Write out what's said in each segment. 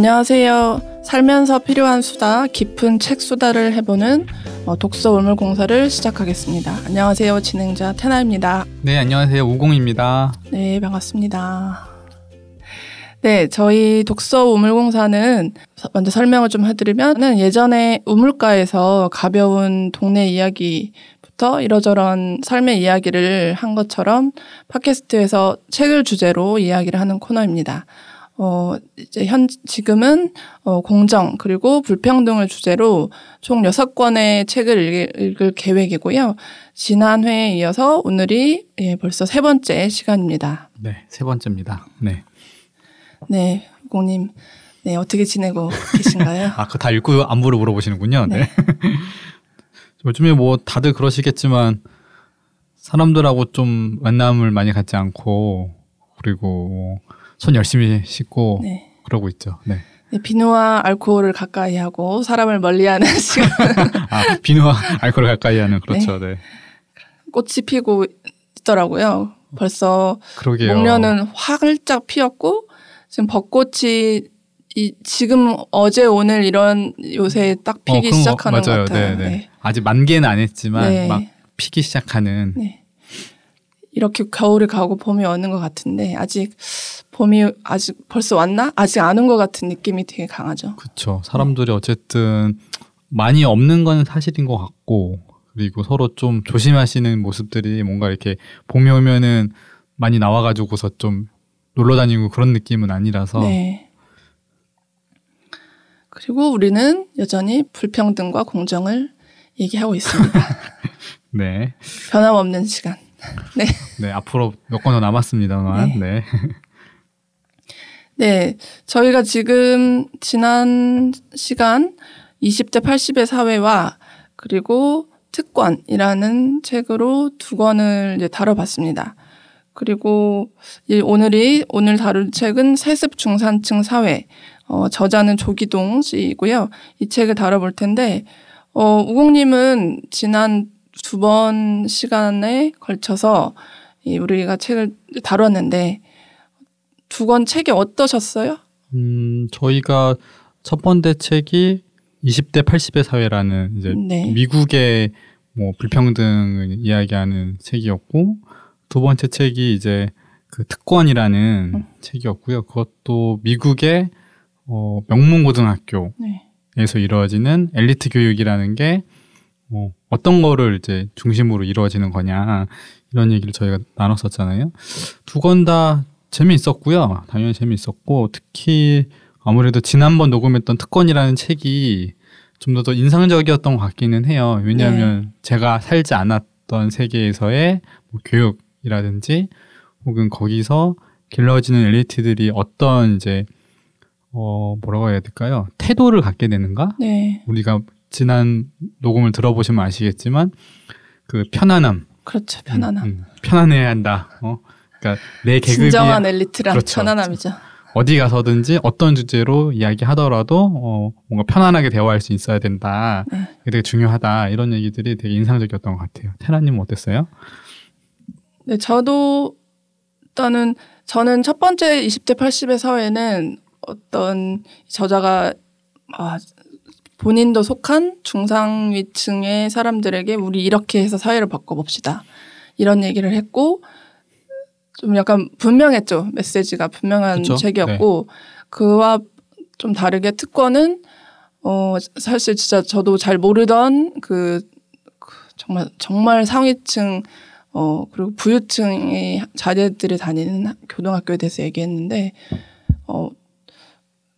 안녕하세요. 살면서 필요한 수다, 깊은 책 수다를 해보는 어, 독서 울물공사를 시작하겠습니다. 안녕하세요. 진행자 테나입니다. 네, 안녕하세요. 우공입니다. 네, 반갑습니다. 네, 저희 독서 우물공사는 먼저 설명을 좀 해드리면 예전에 우물가에서 가벼운 동네 이야기부터 이러저런 삶의 이야기를 한 것처럼 팟캐스트에서 책을 주제로 이야기를 하는 코너입니다. 어, 이제 현, 지금은, 어, 공정, 그리고 불평등을 주제로 총 여섯 권의 책을 읽을, 읽을 계획이고요. 지난 회에 이어서 오늘이 예, 벌써 세 번째 시간입니다. 네, 세 번째입니다. 네. 네, 공님. 네, 어떻게 지내고 계신가요? 아, 그다 읽고 안부를 물어보시는군요. 네. 네. 요즘에 뭐 다들 그러시겠지만 사람들하고 좀 만남을 많이 갖지 않고 그리고 손 열심히 씻고 네. 그러고 있죠. 네. 네, 비누와 알코올을 가까이 하고 사람을 멀리하는 시간. 아 비누와 알코올을 가까이 하는 그렇죠. 네. 네. 꽃이 피고 있더라고요. 벌써 그러게요. 목련은 활짝 피었고 지금 벚꽃이 이 지금 어제 오늘 이런 요새 딱 어, 피기 어, 시작하는 것 같아요. 네, 네. 네. 아직 만개는 안 했지만 네. 막 피기 시작하는. 네. 이렇게 겨울이 가고 봄이 오는 것 같은데 아직 봄이 아직 벌써 왔나? 아직 안 온 것 같은 느낌이 되게 강하죠. 그렇죠. 사람들이 어쨌든 많이 없는 건 사실인 것 같고 그리고 서로 좀 조심하시는 모습들이 뭔가 이렇게 봄이 오면은 많이 나와가지고서 좀 놀러 다니고 그런 느낌은 아니라서. 네. 그리고 우리는 여전히 불평등과 공정을 얘기하고 있습니다. 네. 변함없는 시간. 네. 네, 앞으로 몇 건 더 남았습니다만. 네. 네. 네. 저희가 지금 지난 시간 20대 80의 사회와 그리고 특권이라는 책으로 두 권을 이제 다뤄봤습니다. 그리고 오늘이 오늘 다룰 책은 세습 중산층 사회 어, 저자는 조기동 씨이고요. 이 책을 다뤄볼 텐데 어, 우공님은 지난 두 번 시간에 걸쳐서 이 우리가 책을 다뤘는데 두 권 책이 어떠셨어요? 음, 저희가 첫 번째 책이 20대 80의 사회라는 이제 네. 미국의 뭐 불평등을 이야기하는 책이었고 두 번째 책이 이제 그 특권이라는 음. 책이었고요. 그것도 미국의 어, 명문 고등학교에서 네. 이루어지는 엘리트 교육이라는 게 어, 어떤 거를 이제 중심으로 이루어지는 거냐 이런 얘기를 저희가 나눴었잖아요. 두권다 재미있었고요. 당연히 재미있었고 특히 아무래도 지난번 녹음했던 특권이라는 책이 좀 더 더 인상적이었던 것 같기는 해요. 왜냐하면 네. 제가 살지 않았던 세계에서의 뭐 교육이라든지 혹은 거기서 길러지는 엘리트들이 어떤 이제 어 뭐라고 해야 될까요? 태도를 갖게 되는가? 네. 우리가 지난 녹음을 들어보시면 아시겠지만 그 편안함. 그렇죠, 편안함. 음, 음, 편안해야 한다. 어, 그러니까 내 계급이 진정한 엘리트란 그렇죠. 편안함이죠. 어디 가서든지 어떤 주제로 이야기하더라도 어, 뭔가 편안하게 대화할 수 있어야 된다. 네. 이게 되게 중요하다. 이런 얘기들이 되게 인상적이었던 것 같아요. 테라님 어땠어요? 네, 저도 일단은 저는 첫 번째 20대 80의 사회는 어떤 저자가 아, 본인도 속한 중상위층의 사람들에게 우리 이렇게 해서 사회를 바꿔봅시다. 이런 얘기를 했고 좀 약간 분명했죠. 메시지가 분명한 그쵸? 책이었고 네. 그와 좀 다르게 특권은 어 사실 진짜 저도 잘 모르던 그, 그 정말 정말 상위층 어 그리고 부유층의 자제들이 다니는 교동학교에 대해서 얘기했는데 어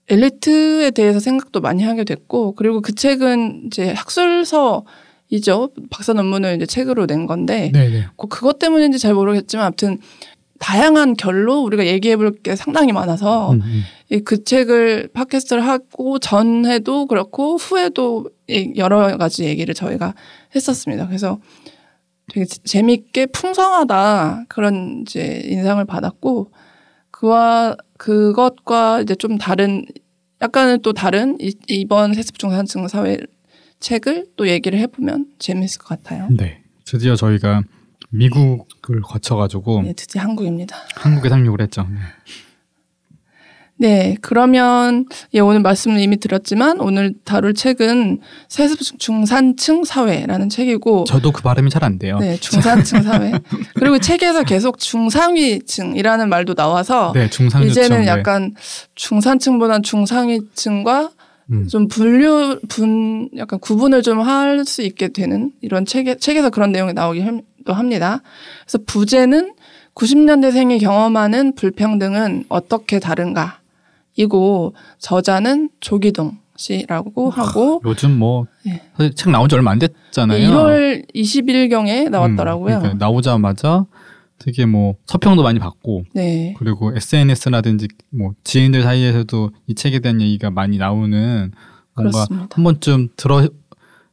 엘리트에 대해서 생각도 많이 하게 됐고 그리고 그 책은 이제 학술서 이죠 박사 논문을 이제 책으로 낸 건데 네네. 그것 때문인지 잘 모르겠지만 아무튼 다양한 결로 우리가 얘기해 볼 게 상당히 많아서 음, 음. 그 책을 팟캐스트를 하고 전에도 그렇고 후에도 여러 가지 얘기를 저희가 했었습니다. 그래서 되게 재밌게 풍성하다 그런 이제 인상을 받았고 그와 그것과 이제 좀 다른 약간은 또 다른 이, 번 세습 중산층 사회 책을 또 얘기를 해보면 재밌을 것 같아요. 네, 드디어 저희가 미국을 거쳐가지고 네, 드디어 한국입니다. 한국에 상륙을 했죠. 네. 네, 그러면 예, 오늘 말씀을 이미 드렸지만 오늘 다룰 책은 세습 중산층 사회라는 책이고 저도 그 발음이 잘 안 돼요. 네, 중산층 사회. 그리고 책에서 계속 중상위층이라는 말도 나와서 네, 중상위층, 이제는 네. 약간 중산층보다 중상위층과 음. 좀 분류 분 약간 구분을 좀 할 수 있게 되는 이런 책에 책에서 그런 내용이 나오기도 합니다. 그래서 부제는 90년대생이 경험하는 불평등은 어떻게 다른가? 이고 저자는 조기동 씨라고 하고 요즘 뭐 네. 책 나온 지 얼마 안 됐잖아요. 1월 20일 경에 나왔더라고요. 음, 그러니까 나오자마자 되게 뭐 서평도 많이 받고 네. 그리고 SNS라든지 뭐 지인들 사이에서도 이 책에 대한 얘기가 많이 나오는 뭔가 그렇습니다. 한 번쯤 들어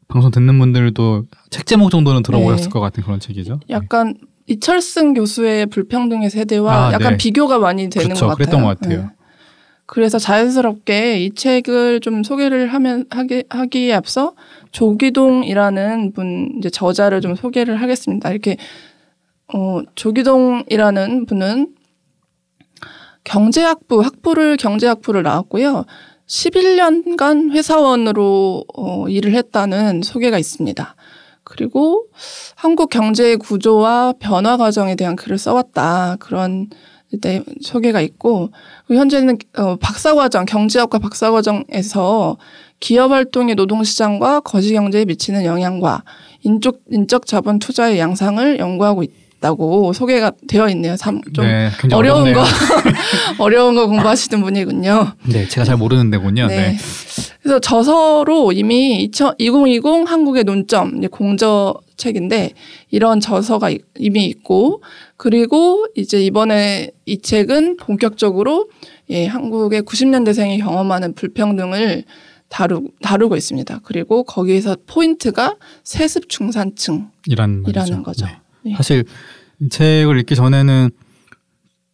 방송 듣는 분들도 책 제목 정도는 들어보셨을 네. 것 같은 그런 책이죠. 약간 이철승 교수의 불평등의 세대와 아, 약간 네. 비교가 많이 되는 그렇죠. 것 같아요. 그랬던 것 같아요. 네. 그래서 자연스럽게 이 책을 좀 소개를 하면 하기, 하기에 앞서 조기동이라는 분 이제 저자를 좀 소개를 하겠습니다. 이렇게 어 조기동이라는 분은 경제학부 학부를 경제학부를 나왔고요. 11년간 회사원으로 어, 일을 했다는 소개가 있습니다. 그리고 한국 경제의 구조와 변화 과정에 대한 글을 써왔다. 그런 네, 소개가 있고 현재는 어, 박사과정 경제학과 박사과정에서 기업 활동이 노동시장과 거시경제에 미치는 영향과 인적 인적 자본 투자의 양상을 연구하고 있다 고 소개가 되어 있네요. 참 좀 네, 어려운 어렵네요. 거 어려운 거 공부하시는 분이군요. 네, 제가 잘 모르는 데군요. 네. 네. 그래서 저서로 이미 2020 한국의 논점 공저 책인데 이런 저서가 이미 있고 그리고 이제 이번에 이 책은 본격적으로 예, 한국의 90년대생이 경험하는 불평등을 다루, 다루고 있습니다. 그리고 거기에서 포인트가 세습 중산층이라는 거죠. 네. 네. 사실 이 책을 읽기 전에는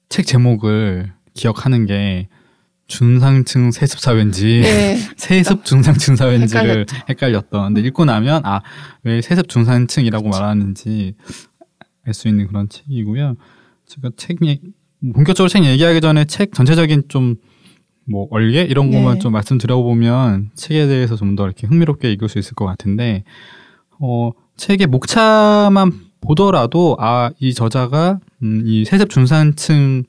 책 제목을 기억하는 게 중상층 세습 사회인지 네. 세습 중상층 사회인지를 헷갈렸던. 근데 읽고 나면 아 왜 세습 중산층이라고 말하는지 알 수 있는 그런 책이고요. 제가 책 얘기, 본격적으로 책 얘기하기 전에 책 전체적인 좀 뭐 얼개 이런 네. 것만 좀 말씀드려보면 책에 대해서 좀 더 이렇게 흥미롭게 읽을 수 있을 것 같은데 어 책의 목차만 보더라도 아 이 저자가 음, 이 세습 중산층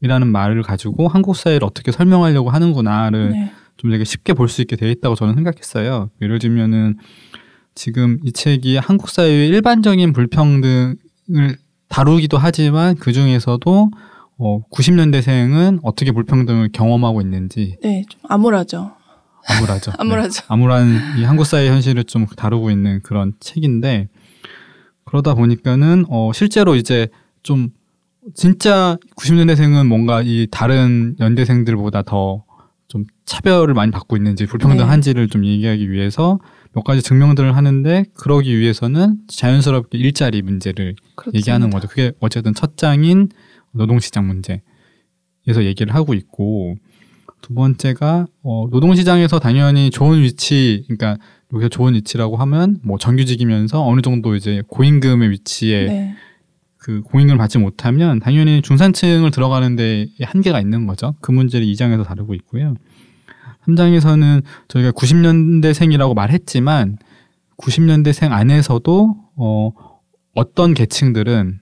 이라는 말을 가지고 한국 사회를 어떻게 설명하려고 하는구나를 네. 좀 되게 쉽게 볼 수 있게 되어 있다고 저는 생각했어요. 예를 들면은 지금 이 책이 한국 사회의 일반적인 불평등을 다루기도 하지만 그 중에서도 어, 90년대생은 어떻게 불평등을 경험하고 있는지. 네, 좀 암울하죠. 암울하죠. 암울하죠. 네. 암울한 이 한국 사회 현실을 좀 다루고 있는 그런 책인데 그러다 보니까는 어, 실제로 이제 좀 진짜 90년대생은 뭔가 이 다른 연대생들보다 더 좀 차별을 많이 받고 있는지 불평등한지를 네. 좀 얘기하기 위해서 몇 가지 증명들을 하는데 그러기 위해서는 자연스럽게 일자리 문제를 그렇습니다. 얘기하는 거죠. 그게 어쨌든 첫 장인 노동시장 문제에서 얘기를 하고 있고 두 번째가 어, 노동시장에서 당연히 좋은 위치, 그러니까 여기서 좋은 위치라고 하면 뭐 정규직이면서 어느 정도 이제 고임금의 위치에 네. 그 공인을 받지 못하면 당연히 중산층을 들어가는데 한계가 있는 거죠. 그 문제를 2장에서 다루고 있고요. 3장에서는 저희가 90년대생이라고 말했지만 90년대생 안에서도 어 어떤 계층들은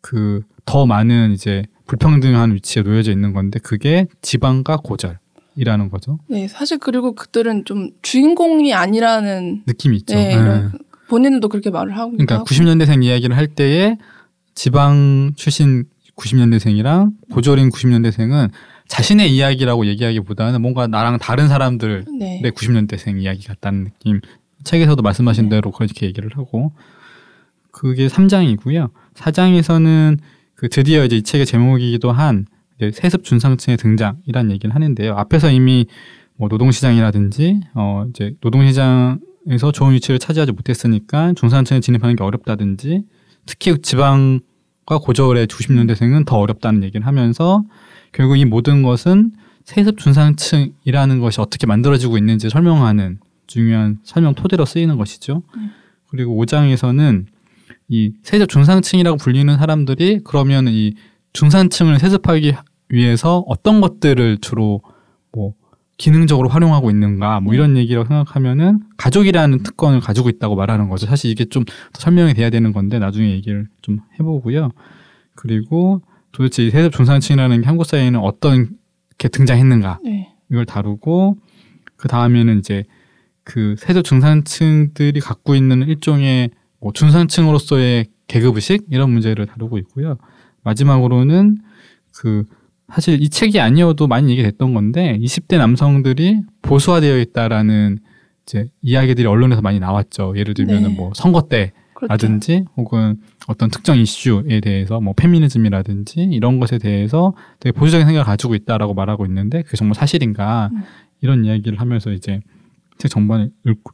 그 더 많은 이제 불평등한 위치에 놓여져 있는 건데 그게 지방과 고절 이라는 거죠. 네, 사실 그리고 그들은 좀 주인공이 아니라는 느낌이 있죠. 네, 네. 본인들도 그렇게 말을 하고 그러니까 90년대생 이야기를 할 때에 지방 출신 90년대생이랑 고졸인 90년대생은 자신의 이야기라고 얘기하기보다는 뭔가 나랑 다른 사람들 네. 내 90년대생 이야기 같다는 느낌. 책에서도 말씀하신 네. 대로 그렇게 얘기를 하고 그게 3장이고요. 4장에서는 그 드디어 이제 이 책의 제목이기도 한 세습 준상층의 등장이란 얘기를 하는데요. 앞에서 이미 뭐 노동시장이라든지 어 이제 노동시장에서 좋은 위치를 차지하지 못했으니까 중산층에 진입하는 게 어렵다든지 특히 지방과 고졸의 90년대생은 더 어렵다는 얘기를 하면서 결국 이 모든 것은 세습 중산층이라는 것이 어떻게 만들어지고 있는지 설명하는 중요한 설명 토대로 쓰이는 것이죠. 음. 그리고 5장에서는 이 세습 중산층이라고 불리는 사람들이 그러면 이 중산층을 세습하기 위해서 어떤 것들을 주로 뭐 기능적으로 활용하고 있는가 뭐 이런 얘기라고 생각하면은 가족이라는 특권을 가지고 있다고 말하는 거죠. 사실 이게 좀 더 설명이 돼야 되는 건데 나중에 얘기를 좀 해보고요. 그리고 도대체 이 세습 중산층이라는 게 한국 사회에는 어떤 게 등장했는가 네. 이걸 다루고 그 다음에는 이제 그 세습 중산층들이 갖고 있는 일종의 뭐 중산층으로서의 계급 의식 이런 문제를 다루고 있고요. 마지막으로는 그 사실 이 책이 아니어도 많이 얘기됐던 건데 20대 남성들이 보수화되어 있다라는 이제 이야기들이 언론에서 많이 나왔죠. 예를 들면은 네. 뭐 선거 때라든지 그렇죠. 혹은 어떤 특정 이슈에 대해서 뭐 페미니즘이라든지 이런 것에 대해서 되게 보수적인 생각을 가지고 있다라고 말하고 있는데 그게 정말 사실인가 음. 이런 이야기를 하면서 이제 책 전반을 읽고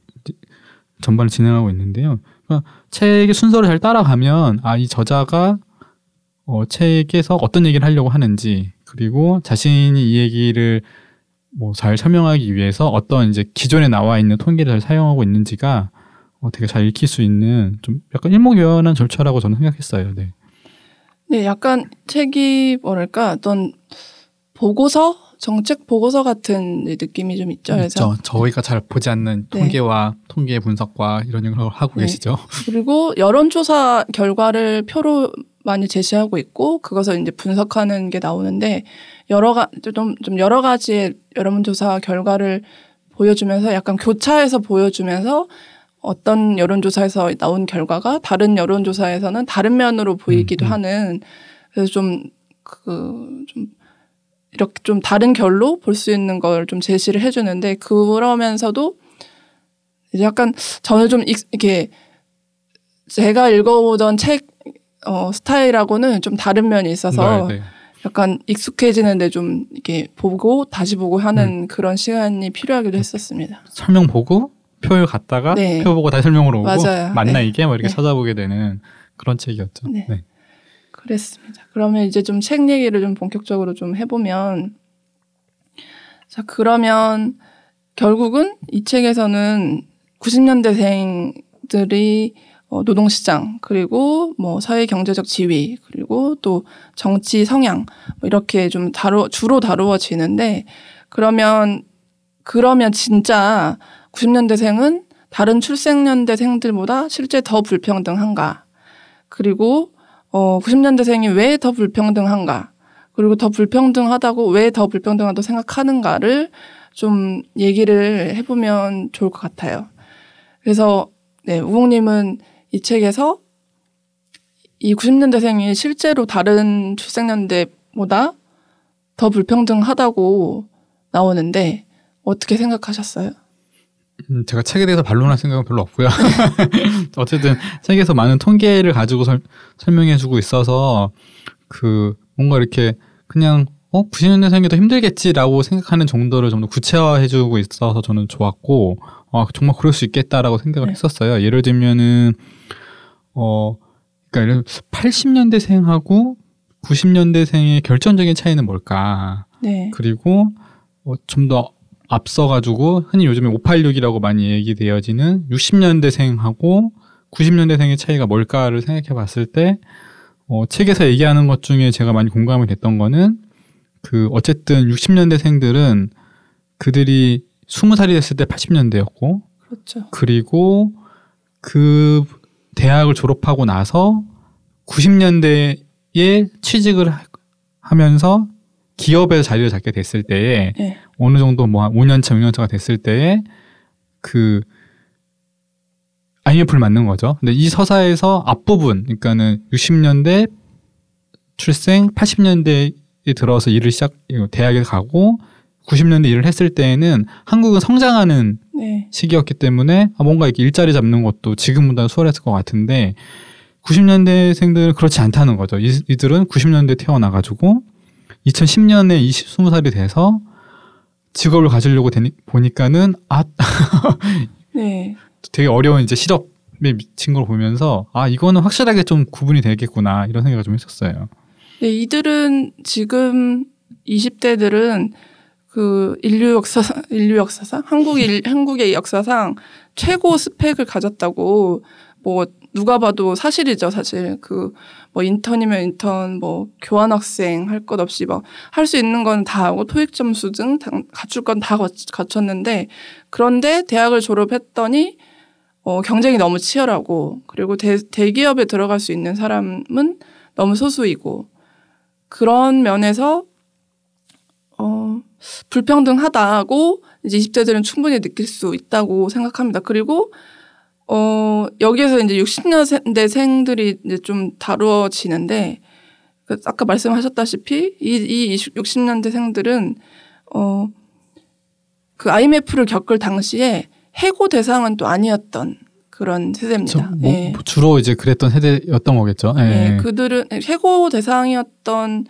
전반을 진행하고 있는데요. 그러니까 책의 순서를 잘 따라가면 아 이 저자가 어, 책에서 어떤 얘기를 하려고 하는지 그리고 자신이 이 얘기를 뭐 잘 설명하기 위해서 어떤 이제 기존에 나와 있는 통계를 잘 사용하고 있는지가 어, 되게 잘 읽힐 수 있는 좀 약간 일목요연한 절차라고 저는 생각했어요. 네. 네, 약간 책이 뭐랄까 어떤 보고서 정책 보고서 같은 느낌이 좀 있죠. 그래서 저희가 잘 보지 않는 네. 통계와 네. 통계 분석과 이런 걸 하고 네. 계시죠. 그리고 여론조사 결과를 표로 많이 제시하고 있고 그것을 이제 분석하는 게 나오는데 여러 가좀 좀 여러 가지의 여론조사 결과를 보여주면서 약간 교차해서 보여주면서 어떤 여론조사에서 나온 결과가 다른 여론조사에서는 다른 면으로 보이기도 음, 음. 하는 그래서 좀 그, 좀 이렇게 좀 다른 결로 볼 수 있는 걸 좀 제시를 해주는데 그러면서도 약간 저는 좀 이렇게 제가 읽어보던 책 어, 스타일하고는 좀 다른 면이 있어서 네, 네. 약간 익숙해지는데 좀 이렇게 보고 다시 보고 하는 음. 그런 시간이 필요하기도 했었습니다. 설명 보고 표를 갖다가 네. 표 보고 다시 설명으로 오고 맞아요. 맞나 네. 이게 뭐 이렇게 네. 찾아보게 되는 그런 책이었죠. 네. 네. 그랬습니다. 그러면 이제 좀 책 얘기를 좀 본격적으로 좀 해보면 자 그러면 결국은 이 책에서는 90년대생들이 어, 노동시장 그리고 뭐 사회 경제적 지위 그리고 또 정치 성향 뭐 이렇게 좀 다루 주로 다루어지는데 그러면 그러면 진짜 90년대생은 다른 출생연대생들보다 실제 더 불평등한가? 그리고 어 90년대생이 왜 더 불평등한가? 그리고 더 불평등하다고 왜 더 불평등하다고 생각하는가를 좀 얘기를 해보면 좋을 것 같아요. 그래서 네 우홍님은 이 책에서 이 90년대생이 실제로 다른 출생연대보다 더 불평등하다고 나오는데 어떻게 생각하셨어요? 음, 제가 책에 대해서 반론할 생각은 별로 없고요. 어쨌든 책에서 많은 통계를 가지고 설, 설명해주고 있어서 그 뭔가 이렇게 그냥 어 90년대생이 더 힘들겠지라고 생각하는 정도를 좀 더 구체화해주고 있어서 저는 좋았고 아 정말 그럴 수 있겠다라고 생각을 네. 했었어요. 예를 들면은 어 그러니까 80년대생하고 90년대생의 결정적인 차이는 뭘까? 네. 그리고 어, 좀 더 앞서가지고 흔히 요즘에 586이라고 많이 얘기되어지는 60년대생하고 90년대생의 차이가 뭘까를 생각해 봤을 때 어, 책에서 얘기하는 것 중에 제가 많이 공감이 됐던 거는 그 어쨌든 60년대생들은 그들이 20살이 됐을 때 80년대였고 그렇죠. 그리고 그 대학을 졸업하고 나서 90년대에 취직을 하면서 기업에서 자리를 잡게 됐을 때에 네. 어느 정도 뭐 5년차, 6년차가 됐을 때에 그 IMF를 맞는 거죠. 근데 이 서사에서 앞부분, 그러니까는 60년대 출생, 80년대에 들어서 일을 시작, 대학에 가고 90년대 일을 했을 때에는 한국은 성장하는 네. 시기였기 때문에 아, 뭔가 이렇게 일자리 잡는 것도 지금보다 수월했을 것 같은데 90년대생들은 그렇지 않다는 거죠. 이, 이들은 90년대 태어나가지고 2010년에 20, 20살이 돼서 직업을 가지려고 되니, 보니까는 아 네. 되게 어려운 이제 실업 에 미친 걸 보면서 아 이거는 확실하게 좀 구분이 되겠구나 이런 생각을 좀 했었어요. 네, 이들은 지금 20대들은 그 인류 역사 인류 역사상 한국 일, 한국의 역사상 최고 스펙을 가졌다고 뭐 누가 봐도 사실이죠, 사실. 그, 뭐, 인턴이면 인턴, 뭐, 교환학생 할 것 없이 막, 할 수 있는 건 다 하고, 토익 점수 등 갖출 건 다 갖췄는데, 그런데 대학을 졸업했더니, 어, 경쟁이 너무 치열하고, 그리고 대, 대기업에 들어갈 수 있는 사람은 너무 소수이고, 그런 면에서, 어, 불평등하다고 이제 20대들은 충분히 느낄 수 있다고 생각합니다. 그리고 어, 여기에서 이제 60년대생들이 이제 좀 다루어지는데, 그 아까 말씀하셨다시피, 이, 이 60년대생들은, 어, 그 IMF를 겪을 당시에 해고 대상은 또 아니었던 그런 세대입니다. 뭐, 네. 주로 이제 그랬던 세대였던 거겠죠. 네. 네. 그들은 해고 대상이었던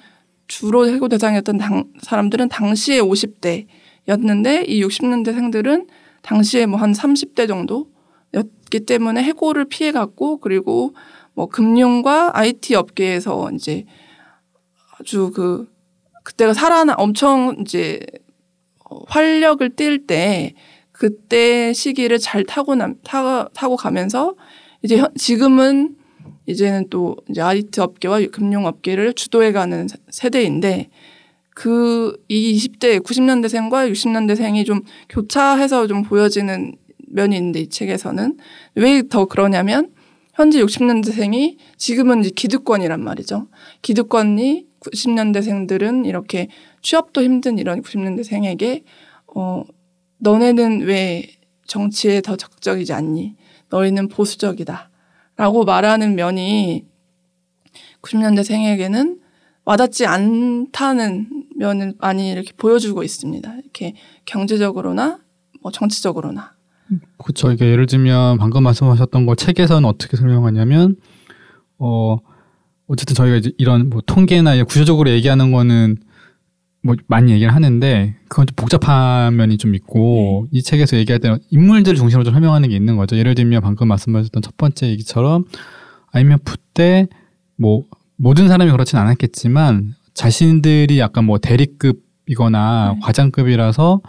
주로 해고 대상이었던 당, 사람들은 당시에 50대였는데 이 60년대생들은 당시에 뭐 한 30대 정도 였기 때문에 해고를 피해갔고 그리고 뭐 금융과 IT 업계에서 이제 아주 그 그때가 살아나 엄청 이제 활력을 띨 때 그때 시기를 잘 타고 남 타, 타고 가면서 이제 지금은 이제는 또 이제 IT 업계와 금융 업계를 주도해가는 세대인데 그 이 20대 90년대생과 60년대생이 좀 교차해서 좀 보여지는 면이 있는데 이 책에서는 왜 더 그러냐면 현재 60년대생이 지금은 이제 기득권이란 말이죠. 기득권이 90년대생들은 이렇게 취업도 힘든 이런 90년대생에게 어 너네는 왜 정치에 더 적극적이지 않니? 너희는 보수적이다. 라고 말하는 면이 90년대생에게는 와닿지 않다는 면을 많이 이렇게 보여주고 있습니다. 이렇게 경제적으로나 뭐 정치적으로나. 그렇죠. 이게 예를 들면 방금 말씀하셨던 거 책에서는 어떻게 설명하냐면 어 어쨌든 저희가 이제 이런 뭐 통계나 구조적으로 얘기하는 거는 뭐 많이 얘기를 하는데 그건 좀 복잡한 면이 좀 있고 네. 이 책에서 얘기할 때는 인물들 중심으로 좀 설명하는 게 있는 거죠. 예를 들면 방금 말씀하셨던 첫 번째 얘기처럼 IMF 때 뭐 모든 사람이 그렇진 않았겠지만 자신들이 약간 뭐 대리급이거나 네. 과장급이라서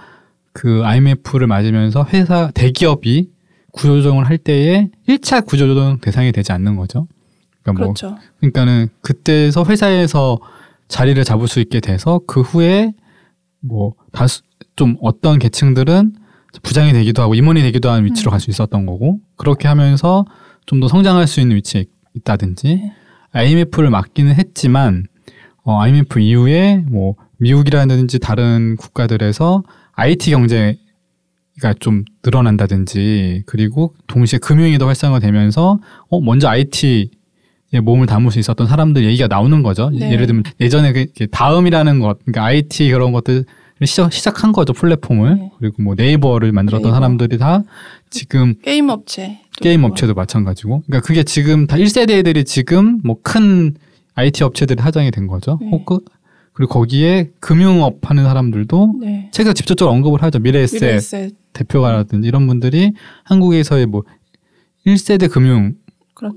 그 IMF를 맞으면서 회사 대기업이 구조조정을 할 때에 1차 구조조정 대상이 되지 않는 거죠. 그러니까 뭐 그렇죠. 그러니까는 그때서 회사에서 자리를 잡을 수 있게 돼서 그 후에 뭐 다수 좀 어떤 계층들은 부장이 되기도 하고 임원이 되기도 하는 위치로 음. 갈수 있었던 거고 그렇게 하면서 좀 더 성장할 수 있는 위치에 있다든지 네. IMF를 맡기는 했지만 어, IMF 이후에 뭐 미국이라든지 다른 국가들에서 IT 경제가 좀 늘어난다든지 그리고 동시에 금융이 더 활성화되면서 어 먼저 IT 에 몸을 담을 수 있었던 사람들 얘기가 나오는 거죠. 네. 예를 들면 예전에 그 다음이라는 것, 그러니까 IT 그런 것들 시작, 시작한 거죠 플랫폼을 네. 그리고 뭐 네이버를 만들었던 네이버. 사람들이 다 지금 게임 업체 게임 업체도 마찬가지고 그러니까 그게 지금 다 1세대 애들이 지금 뭐 큰 IT 업체들이 하장이 된 거죠. 네. 혹은 그리고 거기에 금융업 하는 사람들도 네. 책에서 직접적으로 언급을 하죠. 미래에셋, 미래에셋. 대표가라든지 이런 분들이 한국에서의 뭐 1세대 금융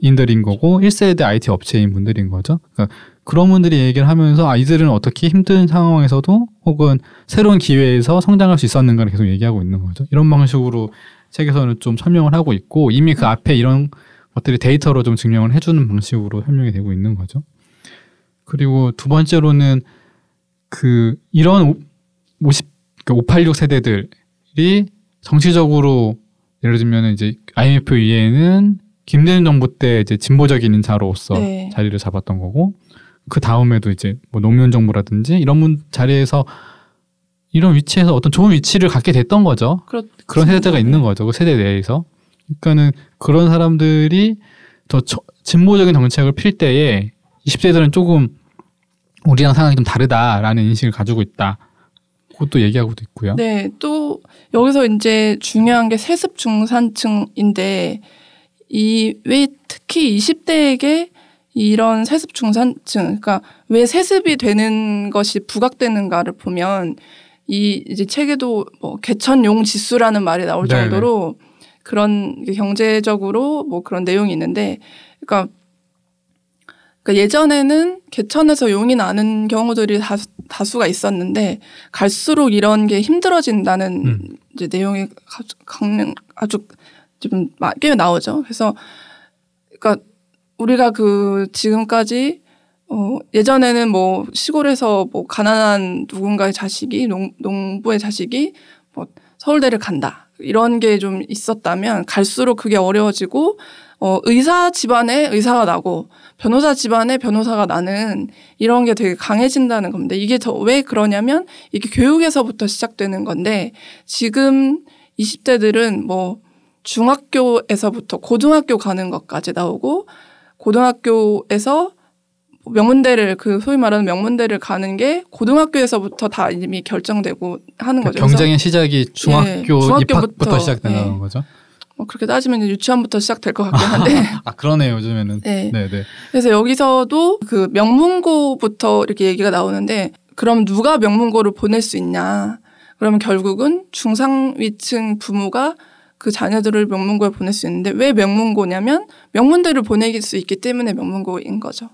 인들인 거고 1세대 IT 업체인 분들인 거죠. 그러니까 그런 분들이 얘기를 하면서 아 이들은 어떻게 힘든 상황에서도 혹은 새로운 기회에서 성장할 수 있었는가를 계속 얘기하고 있는 거죠. 이런 방식으로 책에서는 좀 설명을 하고 있고 이미 그 앞에 이런 것들이 데이터로 좀 증명을 해주는 방식으로 설명이 되고 있는 거죠. 그리고 두 번째로는 그 이런 50, 그586 세대들이 정치적으로 예를 들면 이제 IMF 위에는 김대중 정부 때 이제 진보적인 인사로서 네. 자리를 잡았던 거고 그 다음에도 이제 뭐 노무현 정부라든지 이런 분 자리에서 이런 위치에서 어떤 좋은 위치를 갖게 됐던 거죠. 그렇, 그런 세대가 있는 거죠. 그 세대 내에서. 그러니까는 그런 사람들이 더 진보적인 정책을 필 때에 20대들은 조금 우리랑 상황이 좀 다르다라는 인식을 가지고 있다. 그것도 얘기하고도 있고요. 네, 또 여기서 이제 중요한 게 세습 중산층인데 이 왜 특히 20대에게 이런 세습 중산층, 그러니까 왜 세습이 되는 것이 부각되는가를 보면 이 이제 책에도 뭐 개천용 지수라는 말이 나올 네네. 정도로 그런 경제적으로 뭐 그런 내용이 있는데, 그러니까 그러니까 예전에는 개천에서 용이 나는 경우들이 다수, 다수가 있었는데 갈수록 이런 게 힘들어진다는 음. 이제 내용이 강력 아주 좀꽤 나오죠. 그래서 그러니까 우리가 그 지금까지 어 예전에는 뭐 시골에서 뭐 가난한 누군가의 자식이 농, 농부의 자식이 뭐 서울대를 간다 이런 게 좀 있었다면 갈수록 그게 어려워지고 어 의사 집안에 의사가 나고 변호사 집안에 변호사가 나는 이런 게 되게 강해진다는 겁니다. 이게 더 왜 그러냐면 이게 교육에서부터 시작되는 건데 지금 20대들은 뭐 중학교에서부터 고등학교 가는 것까지 나오고 고등학교에서 명문대를 그 소위 말하는 명문대를 가는 게 고등학교에서부터 다 이미 결정되고 하는 거죠. 경쟁의 시작이 중학교 예, 입학부터 시작되는 예. 거죠. 뭐 그렇게 따지면 유치원부터 시작될 것 같긴 한데. 아 그러네요 요즘에는. 네. 네네. 네. 그래서 여기서도 그 명문고부터 이렇게 얘기가 나오는데 그럼 누가 명문고를 보낼 수 있냐? 그러면 결국은 중상위층 부모가 그 자녀들을 명문고에 보낼 수 있는데 왜 명문고냐면 명문대를 보내길 수 있기 때문에 명문고인 거죠.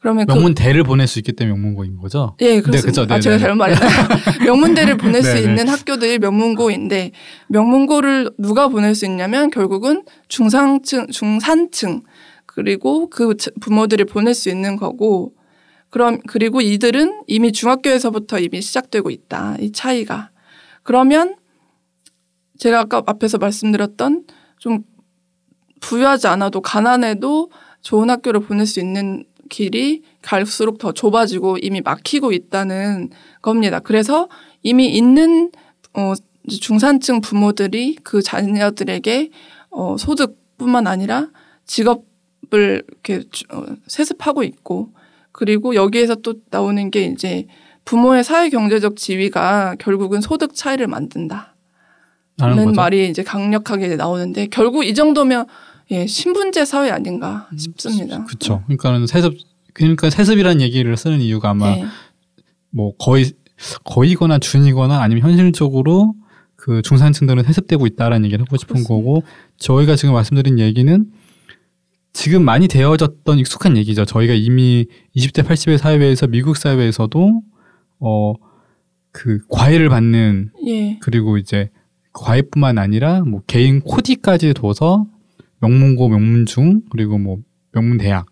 그러면 그 명문대를 그, 보낼 수 있기 때문에 명문고인 거죠? 예, 그렇습니다. 네, 아, 제가 잘못 말했나요? 명문대를 보낼 수 있는 학교들이 명문고인데 명문고를 누가 보낼 수 있냐면 결국은 중상층, 중산층 그리고 그 부모들이 보낼 수 있는 거고 그럼 그리고 이들은 이미 중학교에서부터 이미 시작되고 있다. 이 차이가. 그러면 제가 아까 앞에서 말씀드렸던 좀 부유하지 않아도 가난해도 좋은 학교를 보낼 수 있는 길이 갈수록 더 좁아지고 이미 막히고 있다는 겁니다. 그래서 이미 있는 어 중산층 부모들이 그 자녀들에게 어 소득뿐만 아니라 직업을 이렇게 어, 세습하고 있고 그리고 여기에서 또 나오는 게 이제 부모의 사회 경제적 지위가 결국은 소득 차이를 만든다. 는 말이 이제 강력하게 나오는데 결국 이 정도면 예, 신분제 사회 아닌가 음, 싶습니다. 그렇죠. 그러니까는 세습 그러니까 세습이라는 얘기를 쓰는 이유가 아마 네. 뭐 거의 거의거나 준이거나 아니면 현실적으로 그 중산층들은 세습되고 있다라는 얘기를 하고 싶은 그렇습니다. 거고 저희가 지금 말씀드린 얘기는 지금 많이 되어졌던 익숙한 얘기죠. 저희가 이미 20대 80의 사회에서 미국 사회에서도 어 그 과외를 받는 예. 그리고 이제 과외뿐만 아니라 뭐 개인 코디까지 둬서 명문고, 명문중 그리고 뭐 명문대학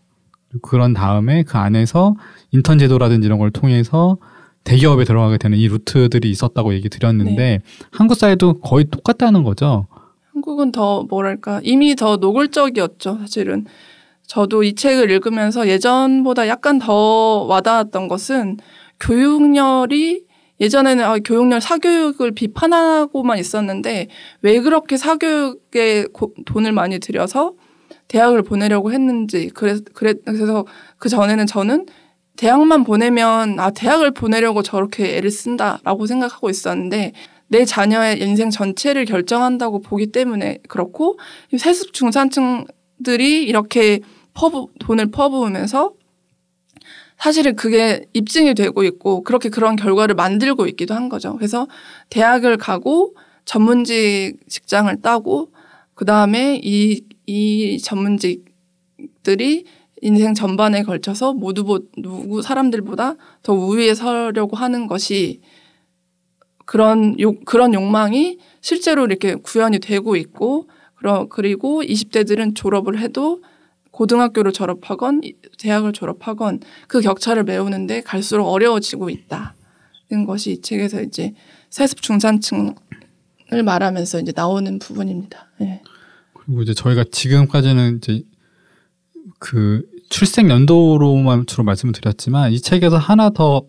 그런 다음에 그 안에서 인턴 제도라든지 이런 걸 통해서 대기업에 들어가게 되는 이 루트들이 있었다고 얘기 드렸는데 네. 한국 사회도 거의 똑같다는 거죠. 한국은 더 뭐랄까 이미 더 노골적이었죠 사실은 저도 이 책을 읽으면서 예전보다 약간 더 와닿았던 것은 교육열이 예전에는 아, 교육열 사교육을 비판하고만 있었는데 왜 그렇게 사교육에 고, 돈을 많이 들여서 대학을 보내려고 했는지 그래서 그래서 그 전에는 저는 대학만 보내면 아 대학을 보내려고 저렇게 애를 쓴다라고 생각하고 있었는데 내 자녀의 인생 전체를 결정한다고 보기 때문에 그렇고 세습 중산층들이 이렇게 퍼부 돈을 퍼부으면서 사실은 그게 입증이 되고 있고 그렇게 그런 결과를 만들고 있기도 한 거죠. 그래서 대학을 가고 전문직 직장을 따고 그 다음에 이, 이 전문직들이 인생 전반에 걸쳐서 모두 누구 사람들보다 더 우위에 서려고 하는 것이 그런 욕, 그런 욕망이 실제로 이렇게 구현이 되고 있고 그리고 20대들은 졸업을 해도 고등학교를 졸업하건 대학을 졸업하건 그 격차를 메우는데 갈수록 어려워지고 있다는 것이 이 책에서 이제 세습 중산층을 말하면서 이제 나오는 부분입니다. 네. 그리고 이제 저희가 지금까지는 이제 그 출생 연도로만 주로 말씀을 드렸지만 이 책에서 하나 더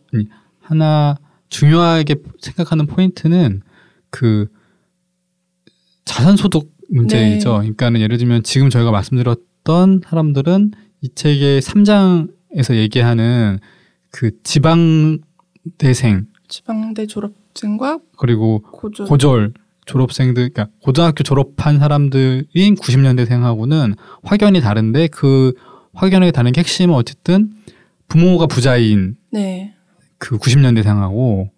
하나 중요하게 생각하는 포인트는 그 자산 소득 문제이죠. 네. 그러니까는 예를 들면 지금 저희가 말씀드렸 어떤 사람들은 이 책의 3장에서 얘기하는 그 지방대생 지방대 졸업생과 그리고 고졸, 고졸 졸업생들 그러니까 고등학교 졸업한 사람들인 90년대생하고는 확연히 다른데 그 확연하게 다른 게 핵심은 어쨌든 부모가 부자인 네. 그 90년대생하고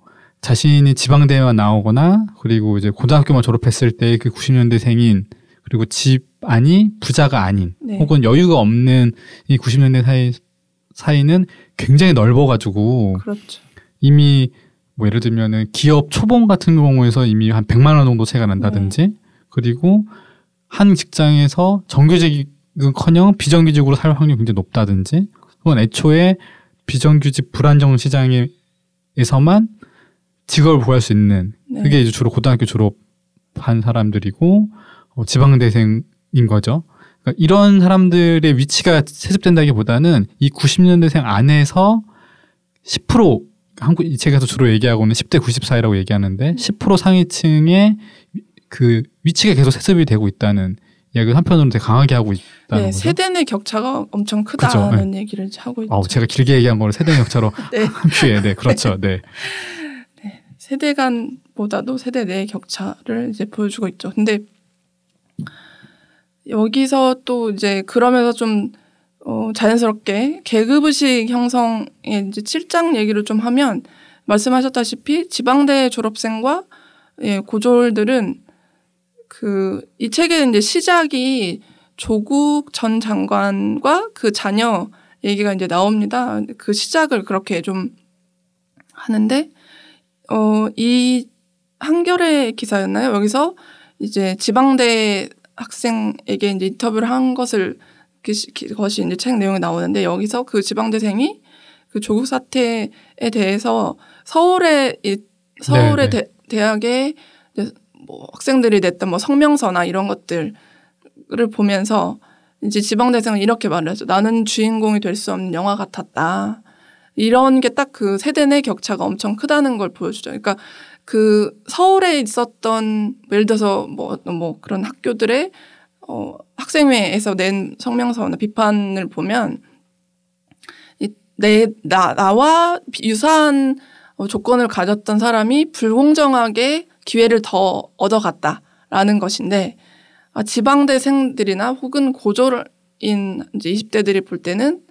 자신이 지방대만 나오거나 그리고 이제 고등학교만 졸업했을 때 그 90년대생인 그리고 집 안이 부자가 아닌 네. 혹은 여유가 없는 이 90년대 사이 사이는 굉장히 넓어가지고 그렇죠. 이미 뭐 예를 들면은 기업 초봉 같은 경우에서 이미 한 100만 원 정도 차이가 난다든지 네. 그리고 한 직장에서 정규직 커녕 비정규직으로 살 확률이 굉장히 높다든지 혹은 애초에 비정규직 불안정 시장에서만 직업을 구할 수 있는 네. 그게 이제 주로 고등학교 졸업한 사람들이고 어, 지방대생인 거죠. 그러니까 이런 사람들의 위치가 세습된다기보다는 이 90년대생 안에서 10% 한국 이 책에서 주로 얘기하고는 10대 90 사이라고 얘기하는데 10% 상위층의 그 위치가 계속 세습이 되고 있다는 이야기를 한편으로는 되게 강하게 하고 있다는 네, 거죠. 세대 내 격차가 엄청 크다는 네. 얘기를 하고 있죠. 아, 제가 길게 얘기한 걸 세대 격차로 네. 한 표에 네 그렇죠. 네. 네. 세대 간보다도 세대 내 격차를 이제 보여주고 있죠. 근데 여기서 또 이제 그러면서 좀 어, 자연스럽게 계급의식 형성의 이제 7장 얘기를 좀 하면 말씀하셨다시피 지방대 졸업생과 예, 고졸들은 그 이 책의 이제 시작이 조국 전 장관과 그 자녀 얘기가 이제 나옵니다. 그 시작을 그렇게 좀 하는데 어, 이 한겨레 기사였나요? 여기서 이제 지방대 학생에게 이제 인터뷰를 한 것을 그것이 이제 책 내용에 나오는데 여기서 그 지방대생이 그 조국 사태에 대해서 서울의 서울의 네, 네. 대, 대학에 뭐 학생들이 냈던 뭐 성명서나 이런 것들을 보면서 이제 지방대생은 이렇게 말을 하죠. 나는 주인공이 될 수 없는 영화 같았다. 이런 게 딱 그 세대 내 격차가 엄청 크다는 걸 보여주죠. 그러니까 그 서울에 있었던 예를 들어서 뭐, 뭐 그런 학교들의 어, 학생회에서 낸 성명서나 비판을 보면 내, 나, 나와 유사한 어, 조건을 가졌던 사람이 불공정하게 기회를 더 얻어갔다라는 것인데 아, 지방대생들이나 혹은 고졸인 이제 20대들이 볼 때는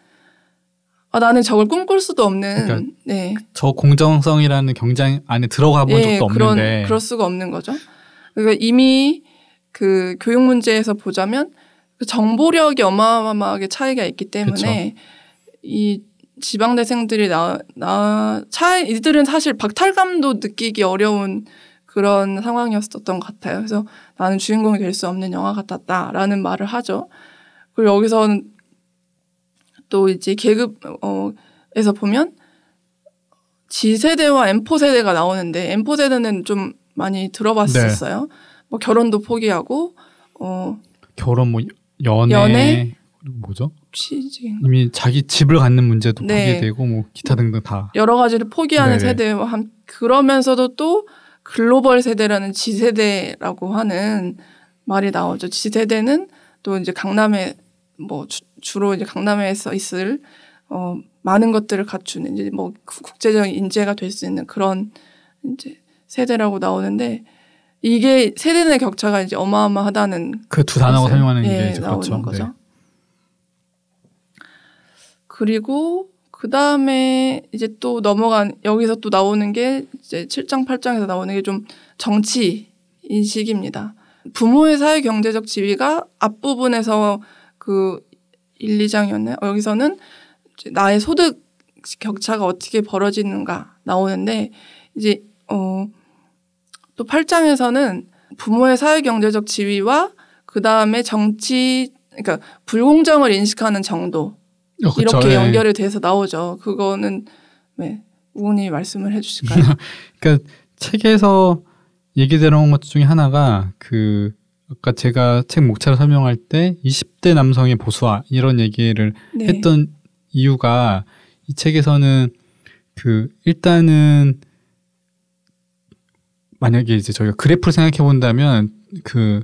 아, 나는 저걸 꿈꿀 수도 없는. 그러니까 네. 저 공정성이라는 경쟁 안에 들어가 본 네, 적도 그런, 없는데. 그럴 수가 없는 거죠. 그러니까 이미 그 교육 문제에서 보자면 그 정보력이 어마어마하게 차이가 있기 때문에 그쵸. 이 지방 대생들이 나, 나, 차, 이들은 사실 박탈감도 느끼기 어려운 그런 상황이었었던 것 같아요. 그래서 나는 주인공이 될 수 없는 영화 같았다라는 말을 하죠. 그리고 여기서는 또 이제 계급 어에서 보면 G세대와 M4 세대가 나오는데 M4 세대는 좀 많이 들어봤었어요. 네. 뭐 결혼도 포기하고 어 결혼 뭐 연애, 연애? 뭐죠? 취직 이미 자기 집을 갖는 문제도 네. 포기되고 뭐 기타 등등 다 여러 가지를 포기하는 네 세대와 함 그러면서도 또 글로벌 세대라는 지세대라고 하는 말이 나오죠. 지세대는 또 이제 강남에 뭐 주, 로 이제 강남에서 있을 어 많은 것들을 갖추는 이제 뭐 국제적인 인재가 될 수 있는 그런 이제 세대라고 나오는데 이게 세대 내 격차가 이제 어마어마하다는 그 두 단어가 설명하는 예, 게 나오는 그렇죠. 거죠. 네. 그리고 그 다음에 이제 또 넘어간 여기서 또 나오는 게 이제 7장 8장에서 나오는 게 좀 정치 인식입니다. 부모의 사회 경제적 지위가 앞부분에서 그 1, 2장이었나요? 여기서는 나의 소득 격차가 어떻게 벌어지는가 나오는데 이제 어 또 8장에서는 부모의 사회 경제적 지위와 그 다음에 정치, 그러니까 불공정을 인식하는 정도 어, 이렇게 네. 연결이 돼서 나오죠. 그거는 네, 우훈이 말씀을 해주실까요? 그러니까 책에서 얘기 들어온 것 중에 하나가 그 아까 제가 책 목차를 설명할 때 20대 남성의 보수화 이런 얘기를 네. 했던 이유가 이 책에서는 그 일단은 만약에 이제 저희가 그래프를 생각해 본다면 그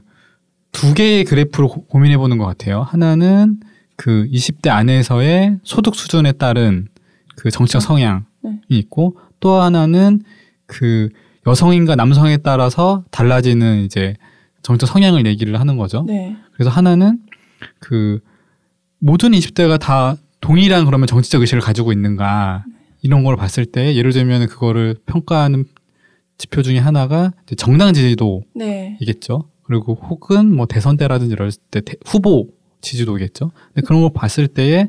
두 개의 그래프로 고민해 보는 것 같아요. 하나는 그 20대 안에서의 소득 수준에 따른 그 정치적 그렇죠. 성향이 네. 있고 또 하나는 그 여성인과 남성에 따라서 달라지는 이제 정치적 성향을 얘기를 하는 거죠. 네. 그래서 하나는 그 모든 20대가 다 동일한 그러면 정치적 의식을 가지고 있는가 네. 이런 걸 봤을 때 예를 들면 그거를 평가하는 지표 중에 하나가 정당 지지도이겠죠. 네. 그리고 혹은 뭐 대선 때라든지 이럴 때 후보 지지도겠죠. 근데 그런 걸 봤을 때에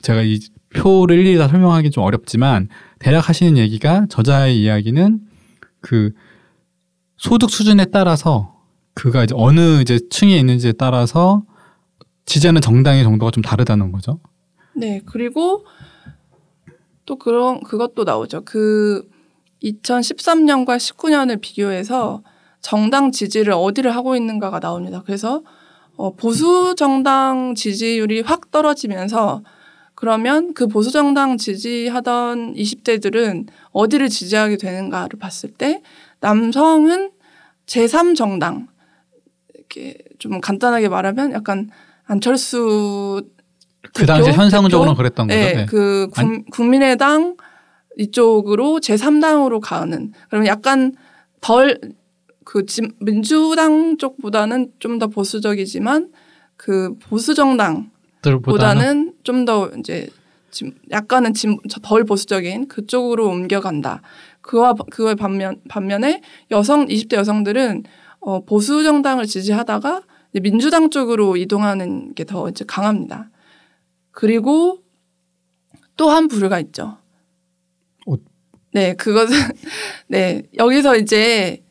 제가 이 표를 일일이 다 설명하기 좀 어렵지만 대략 하시는 얘기가 저자의 이야기는 그 소득 수준에 따라서 그가 이제 어느 이제 층에 있는지에 따라서 지지하는 정당의 정도가 좀 다르다는 거죠. 네, 그리고 또 그런 그것도 나오죠. 그 2013년과 19년을 비교해서 정당 지지를 어디를 하고 있는가가 나옵니다. 그래서 어, 보수 정당 지지율이 확 떨어지면서 그러면 그 보수 정당 지지하던 20대들은 어디를 지지하게 되는가를 봤을 때 남성은 제3 정당 이렇게 좀 간단하게 말하면 약간 안철수 그 당시 현상적으로 그랬던 거죠. 네, 네. 그 국, 국민의당 이쪽으로 제3당으로 가는 그러면 약간 덜 그 민주당 쪽보다는 좀 더 보수적이지만 그 보수 정당보다는 좀 더 이제 약간은 덜 보수적인 그쪽으로 옮겨간다. 그와 그와 반면 반면에 여성 20대 여성들은 어 보수 정당을 지지하다가 민주당 쪽으로 이동하는 게 더 이제 강합니다. 그리고 또 한 부류가 있죠. 어. 네, 그것은 네 여기서 이제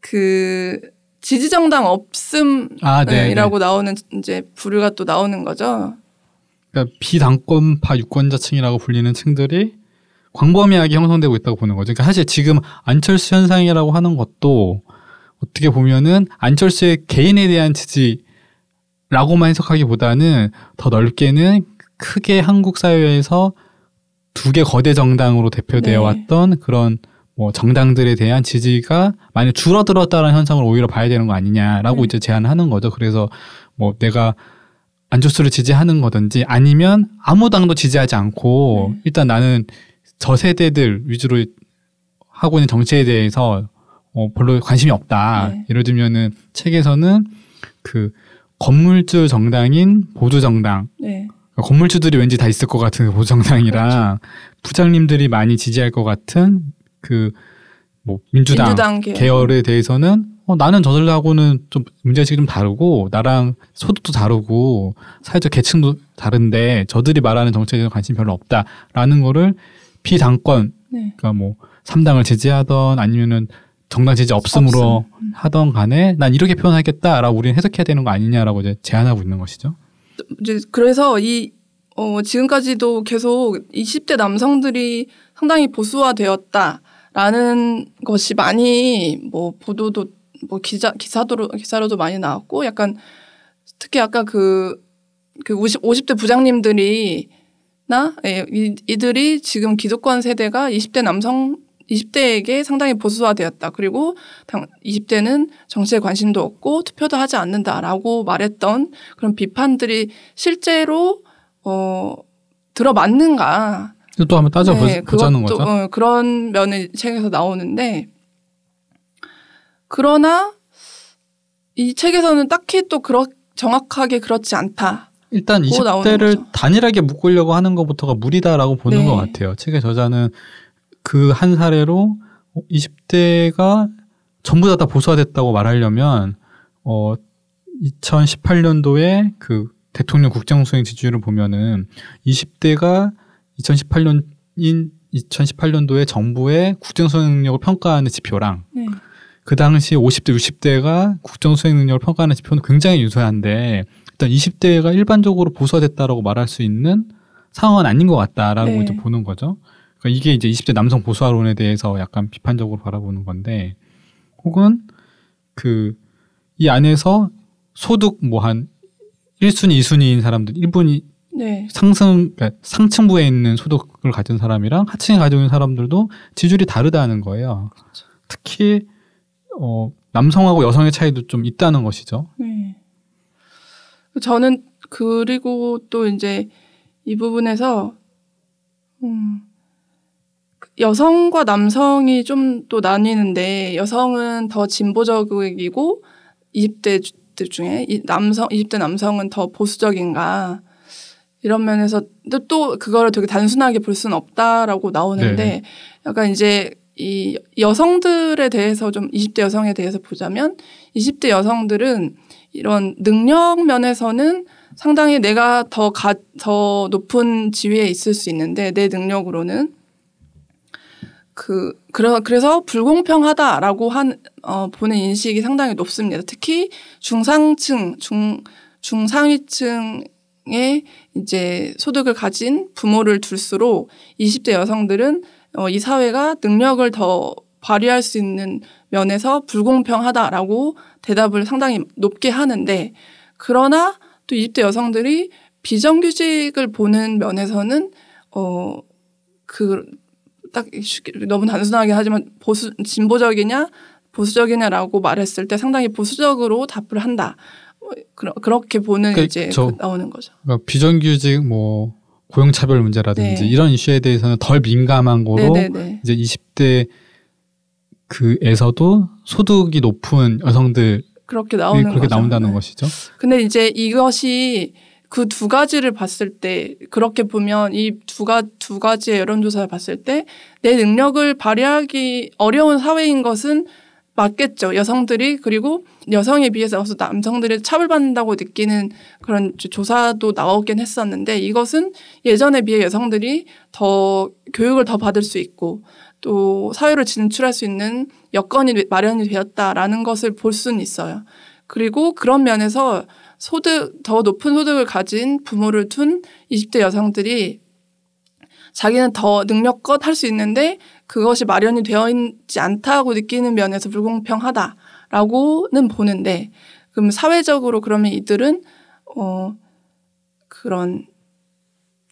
그 지지 정당 없음이라고 아, 네, 네. 나오는 이제 부류가 또 나오는 거죠. 그러니까 비당권파 유권자층이라고 불리는 층들이 광범위하게 형성되고 있다고 보는 거죠. 그러니까 사실 지금 안철수 현상이라고 하는 것도 어떻게 보면은 안철수의 개인에 대한 지지라고만 해석하기보다는 더 넓게는 크게 한국 사회에서 두 개 거대 정당으로 대표되어 네. 왔던 그런 뭐 정당들에 대한 지지가 많이 줄어들었다는 현상을 오히려 봐야 되는 거 아니냐라고 네. 이제 제안하는 거죠. 그래서 뭐 내가 안철수를 지지하는 거든지 아니면 아무 당도 지지하지 않고 네. 일단 나는 저 세대들 위주로 하고 있는 정치에 대해서 어, 별로 관심이 없다. 네. 예를 들면은 책에서는 그 건물주 정당인 보수 정당. 네. 그러니까 건물주들이 왠지 다 있을 것 같은 그 보수 정당이랑 그렇죠. 부장님들이 많이 지지할 것 같은 그 뭐 민주당, 민주당 계열. 에 대해서는 어, 나는 저들하고는 좀 문제의식이 좀 다르고 나랑 소득도 다르고 사회적 계층도 다른데 저들이 말하는 정책에 대해서 관심이 별로 없다라는 거를 비당권 네. 그러니까 뭐 3당을 지지하던 아니면은 정당 지지 없음으로 없음. 음. 하던 간에 난 이렇게 표현하겠다라고 우리는 해석해야 되는 거 아니냐라고 이제 제안하고 있는 것이죠. 이제 그래서 이 어, 지금까지도 계속 20대 남성들이 상당히 보수화되었다라는 것이 많이 뭐 보도도 뭐 기자 기사도 기사로도 많이 나왔고 약간 특히 아까 그그 그 50, 50대 부장님들이 나 예, 이, 이들이 지금 기득권 세대가 20대 남성 20대에게 상당히 보수화되었다. 그리고 20대는 정치에 관심도 없고 투표도 하지 않는다라고 말했던 그런 비판들이 실제로 어 들어맞는가? 또 한번 따져보자는 네, 거죠. 어, 그런 면을 책에서 나오는데 그러나 이 책에서는 딱히 또 그렇 정확하게 그렇지 않다. 일단 20대를 단일하게 묶으려고 하는 것부터가 무리다라고 보는 네. 것 같아요. 책의 저자는 그 한 사례로 20대가 전부 다, 다 보수화됐다고 말하려면 어 2018년도에 그 대통령 국정수행 지지율을 보면은 20대가 2018년인 2018년도에 정부의 국정수행 능력을 평가하는 지표랑 네. 그 당시 50대, 60대가 국정수행 능력을 평가하는 지표는 굉장히 유사한데 일단 20대가 일반적으로 보수화됐다라고 말할 수 있는 상황은 아닌 것 같다라고 네. 이제 보는 거죠. 그러니까 이게 이제 20대 남성 보수화론에 대해서 약간 비판적으로 바라보는 건데 혹은 그 이 안에서 소득 뭐 한 1순위, 2순위인 사람들 1분이 네. 상승 그러니까 상층부에 있는 소득을 가진 사람이랑 하층에 가지고 있는 사람들도 지지율이 다르다는 거예요. 그렇죠. 특히 어 남성하고 여성의 차이도 좀 있다는 것이죠. 네. 저는 그리고 또 이제 이 부분에서 음 여성과 남성이 좀 또 나뉘는데 여성은 더 진보적이고 20대들 중에 남성 20대 남성은 더 보수적인가 이런 면에서 또 그거를 되게 단순하게 볼 수는 없다라고 나오는데 네. 약간 이제 이 여성들에 대해서 좀 20대 여성에 대해서 보자면 20대 여성들은 이런 능력 면에서는 상당히 내가 더 가, 더 높은 지위에 있을 수 있는데 내 능력으로는 그 그래 그래서 불공평하다라고 한 어, 보는 인식이 상당히 높습니다. 특히 중상층 중 중상위층의 이제 소득을 가진 부모를 둘수록 20대 여성들은 어, 이 사회가 능력을 더 발휘할 수 있는 면에서 불공평하다라고 대답을 상당히 높게 하는데 그러나 또 20대 여성들이 비정규직을 보는 면에서는 어 그 딱 너무 단순하게 하지만 보수 진보적이냐 보수적이냐라고 말했을 때 상당히 보수적으로 답을 한다. 그러, 그렇게 보는 그, 이제 저, 나오는 거죠. 그러니까 비정규직 뭐 고용차별 문제라든지 네. 이런 이슈에 대해서는 덜 민감한 거로 네네네. 네, 네. 이제 20대 그에서도 소득이 높은 여성들 그렇게 나오는 그렇게 거죠. 나온다는 네. 것이죠. 근데 이제 이것이 그 두 가지를 봤을 때 그렇게 보면 이 두가 두 가지의 여론조사를 봤을 때 내 능력을 발휘하기 어려운 사회인 것은 맞겠죠. 여성들이 그리고 여성에 비해서 남성들이 차별받는다고 느끼는 그런 조사도 나오긴 했었는데 이것은 예전에 비해 여성들이 더 교육을 더 받을 수 있고 또 사회로 진출할 수 있는 여건이 마련이 되었다라는 것을 볼 수는 있어요. 그리고 그런 면에서 소득 더 높은 소득을 가진 부모를 둔 20대 여성들이 자기는 더 능력껏 할 수 있는데 그것이 마련이 되어 있지 않다고 느끼는 면에서 불공평하다라고는 보는데 그럼 사회적으로 그러면 이들은 어 그런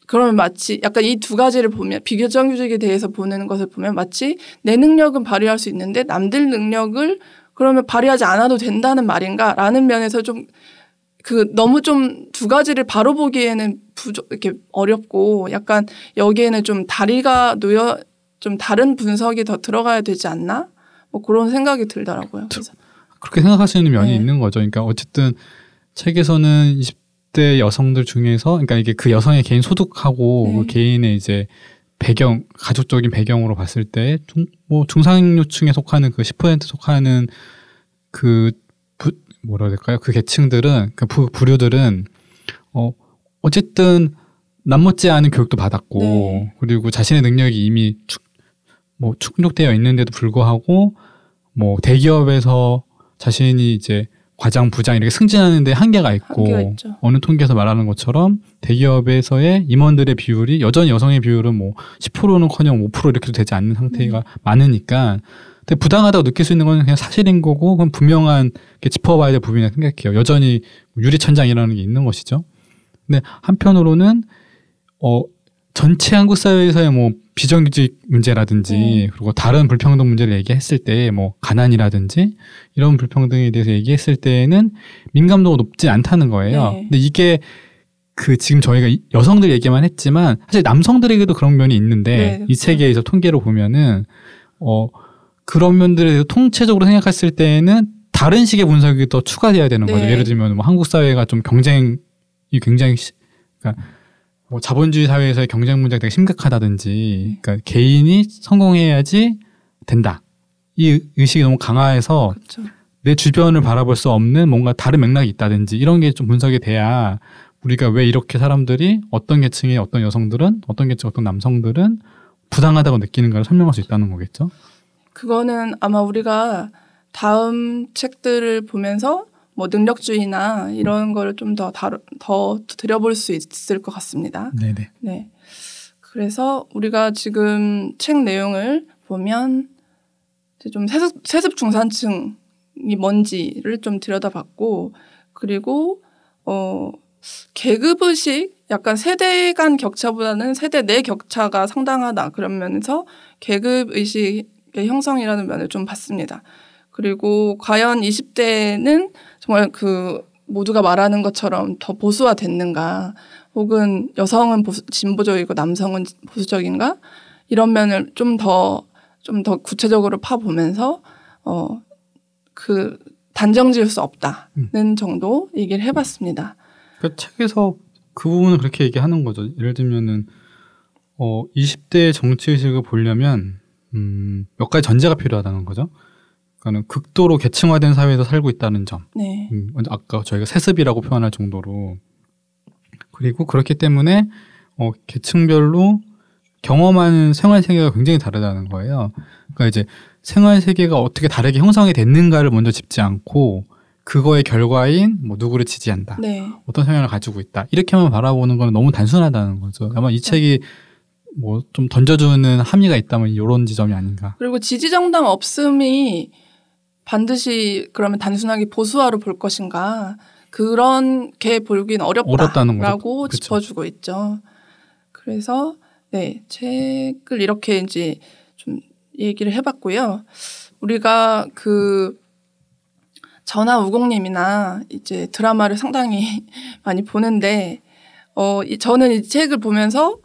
그러면 마치 약간 이 두 가지를 보면 비교정규직에 대해서 보는 것을 보면 마치 내 능력은 발휘할 수 있는데 남들 능력을 그러면 발휘하지 않아도 된다는 말인가라는 면에서 좀 그 너무 좀 두 가지를 바로 보기에는 부족 이렇게 어렵고 약간 여기에는 좀 다리가 놓여 좀 다른 분석이 더 들어가야 되지 않나? 뭐 그런 생각이 들더라고요. 그래서. 그렇게 생각하시는 면이 네. 있는 거죠. 그러니까 어쨌든 책에서는 20대 여성들 중에서 그러니까 이게 그 여성의 개인 소득하고 네. 그 개인의 이제 배경 가족적인 배경으로 봤을 때 뭐 중상류층에 속하는 그 10% 속하는 그 부, 뭐라 해야 될까요? 그 계층들은 그 부, 부류들은 어 어쨌든 남못지 않은 교육도 받았고 네. 그리고 자신의 능력이 이미 축, 뭐 충족되어 있는데도 불구하고 뭐 대기업에서 자신이 이제 과장, 부장 이렇게 승진하는데 한계가 있고 한계가 어느 통계에서 말하는 것처럼 대기업에서의 임원들의 비율이 여전히 여성의 비율은 뭐 10%는커녕 5% 이렇게도 되지 않는 상태가 음. 많으니까 근데 부당하다고 느낄 수 있는 건 그냥 사실인 거고 그건 분명한 게 짚어봐야 될 부분이라고 생각해요. 여전히 유리천장이라는 게 있는 것이죠. 근데 한편으로는 어 전체 한국 사회에서의 뭐 비정규직 문제라든지 네. 그리고 다른 불평등 문제를 얘기했을 때 뭐 가난이라든지 이런 불평등에 대해서 얘기했을 때에는 민감도가 높지 않다는 거예요. 네. 근데 이게 그 지금 저희가 여성들 얘기만 했지만 사실 남성들에게도 그런 면이 있는데 네, 그렇죠. 이 책에서 통계로 보면은 어 그런 면들에 대해서 통체적으로 생각했을 때에는 다른 식의 분석이 더 추가돼야 되는 거죠. 네. 예를 들면 뭐 한국 사회가 좀 경쟁이 굉장히 그러니까 뭐 자본주의 사회에서의 경쟁 문제가 되게 심각하다든지, 그러니까 개인이 성공해야지 된다. 이 의식이 너무 강화해서 그렇죠. 내 주변을 바라볼 수 없는 뭔가 다른 맥락이 있다든지 이런 게 좀 분석이 돼야 우리가 왜 이렇게 사람들이 어떤 계층의 어떤 여성들은 어떤 계층 어떤 남성들은 부당하다고 느끼는가를 설명할 수 있다는 거겠죠. 그거는 아마 우리가 다음 책들을 보면서 뭐 능력주의나 이런 거를 좀더 더 들여볼 수 있을 것 같습니다. 네네. 네. 그래서 우리가 지금 책 내용을 보면 좀 세습, 세습 중산층이 뭔지를 좀 들여다봤고 그리고 어 계급 의식 약간 세대 간 격차보다는 세대 내 격차가 상당하다 그러면서 계급 의식의 형성이라는 면을 좀 봤습니다. 그리고 과연 20대는 정말 그 모두가 말하는 것처럼 더 보수화 됐는가 혹은 여성은 보수, 진보적이고 남성은 보수적인가 이런 면을 좀 더 좀 더 구체적으로 파보면서 어 그 단정 지을 수 없다는 음. 정도 얘기를 해봤습니다. 그 책에서 그 부분을 그렇게 얘기하는 거죠. 예를 들면은 어 20대 정치 의식을 보려면 음, 몇 가지 전제가 필요하다는 거죠. 그러니까는 극도로 계층화된 사회에서 살고 있다는 점. 네. 음, 아까 저희가 세습이라고 표현할 정도로 그리고 그렇기 때문에 어, 계층별로 경험하는 생활 세계가 굉장히 다르다는 거예요. 그러니까 이제 생활 세계가 어떻게 다르게 형성이 됐는가를 먼저 짚지 않고 그거의 결과인 뭐 누구를 지지한다. 네. 어떤 성향을 가지고 있다. 이렇게만 바라보는 건 너무 단순하다는 거죠. 아마 이 그렇죠. 책이 뭐 좀 던져주는 함의가 있다면 이런 지점이 아닌가. 그리고 지지 정당 없음이 반드시 그러면 단순하게 보수화로 볼 것인가 그런 게 보기는 어렵다라고 짚어주고 있죠. 그래서 네 책을 이렇게 이제 좀 얘기를 해봤고요. 우리가 그 전화 우공님이나 이제 드라마를 상당히 많이 보는데 어 저는 이 책을 보면서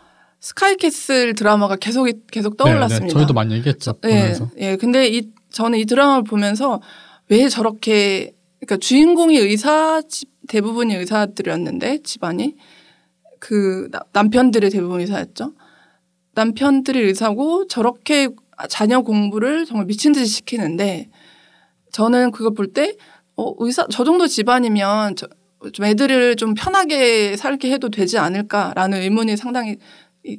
스카이캐슬 드라마가 계속 계속 떠올랐습니다. 네, 네. 저희도 많이 얘기했죠. 예, 예. 근데 이 저는 이 드라마를 보면서 왜 저렇게 그러니까 주인공이 의사 집 대부분이 의사들이었는데 집안이 그 남편들의 대부분 의사였죠. 남편들이 의사고 저렇게 자녀 공부를 정말 미친 듯이 시키는데 저는 그걸 볼 때 어, 의사 저 정도 집안이면 저, 좀 애들을 좀 편하게 살게 해도 되지 않을까라는 의문이 상당히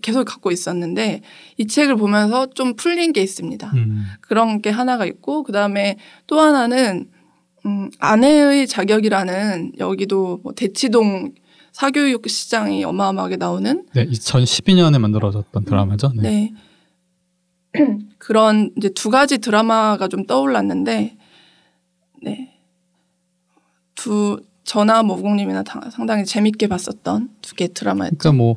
계속 갖고 있었는데 이 책을 보면서 좀 풀린 게 있습니다. 음. 그런 게 하나가 있고 그 다음에 또 하나는 음, 아내의 자격이라는 여기도 뭐 대치동 사교육 시장이 어마어마하게 나오는 네, 2012년에 만들어졌던 드라마죠. 네. 네. 그런 이제 두 가지 드라마가 좀 떠올랐는데 네. 두 전화 모국님이나 상당히 재밌게 봤었던 두 개 드라마였죠. 그러니까 뭐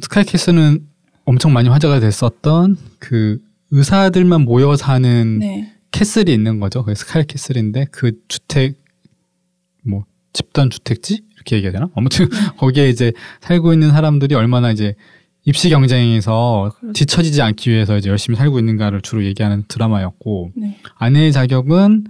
스카이캐슬은 엄청 많이 화제가 됐었던 그 의사들만 모여 사는 네. 캐슬이 있는 거죠. 그 스카이 캐슬인데 그 주택 뭐 집단 주택지 이렇게 얘기해야 되나? 아무튼 네. 거기에 이제 살고 있는 사람들이 얼마나 이제 입시 경쟁에서 그렇죠. 뒤처지지 않기 위해서 이제 열심히 살고 있는가를 주로 얘기하는 드라마였고 네. 아내의 자격은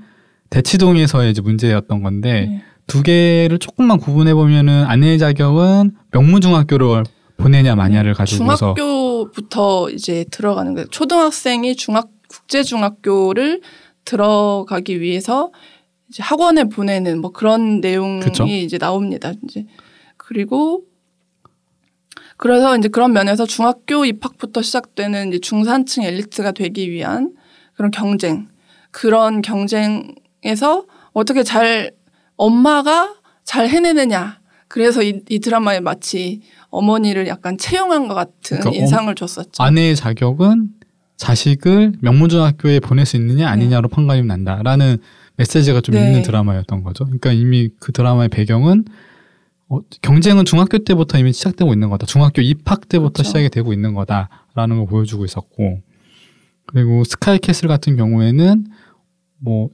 대치동에서의 이제 문제였던 건데 네. 두 개를 조금만 구분해 보면은 아내의 자격은 명문중학교를 보내냐 마냐를 가지고서 중학교부터 이제 들어가는 거예요. 초등학생이 중학 국제 중학교를 들어가기 위해서 이제 학원에 보내는 뭐 그런 내용이 그쵸? 이제 나옵니다. 이제 그리고 그래서 이제 그런 면에서 중학교 입학부터 시작되는 이제 중산층 엘리트가 되기 위한 그런 경쟁 그런 경쟁에서 어떻게 잘 엄마가 잘 해내느냐 그래서 이, 이 드라마에 마치 어머니를 약간 채용한 것 같은 그러니까 인상을 줬었죠. 아내의 자격은 자식을 명문중학교에 보낼 수 있느냐 아니냐로 네. 판가름이 난다라는 메시지가 좀 네. 있는 드라마였던 거죠. 그러니까 이미 그 드라마의 배경은 어, 경쟁은 중학교 때부터 이미 시작되고 있는 거다. 중학교 입학 때부터 그렇죠. 시작이 되고 있는 거다라는 걸 보여주고 있었고 그리고 스카이캐슬 같은 경우에는 뭐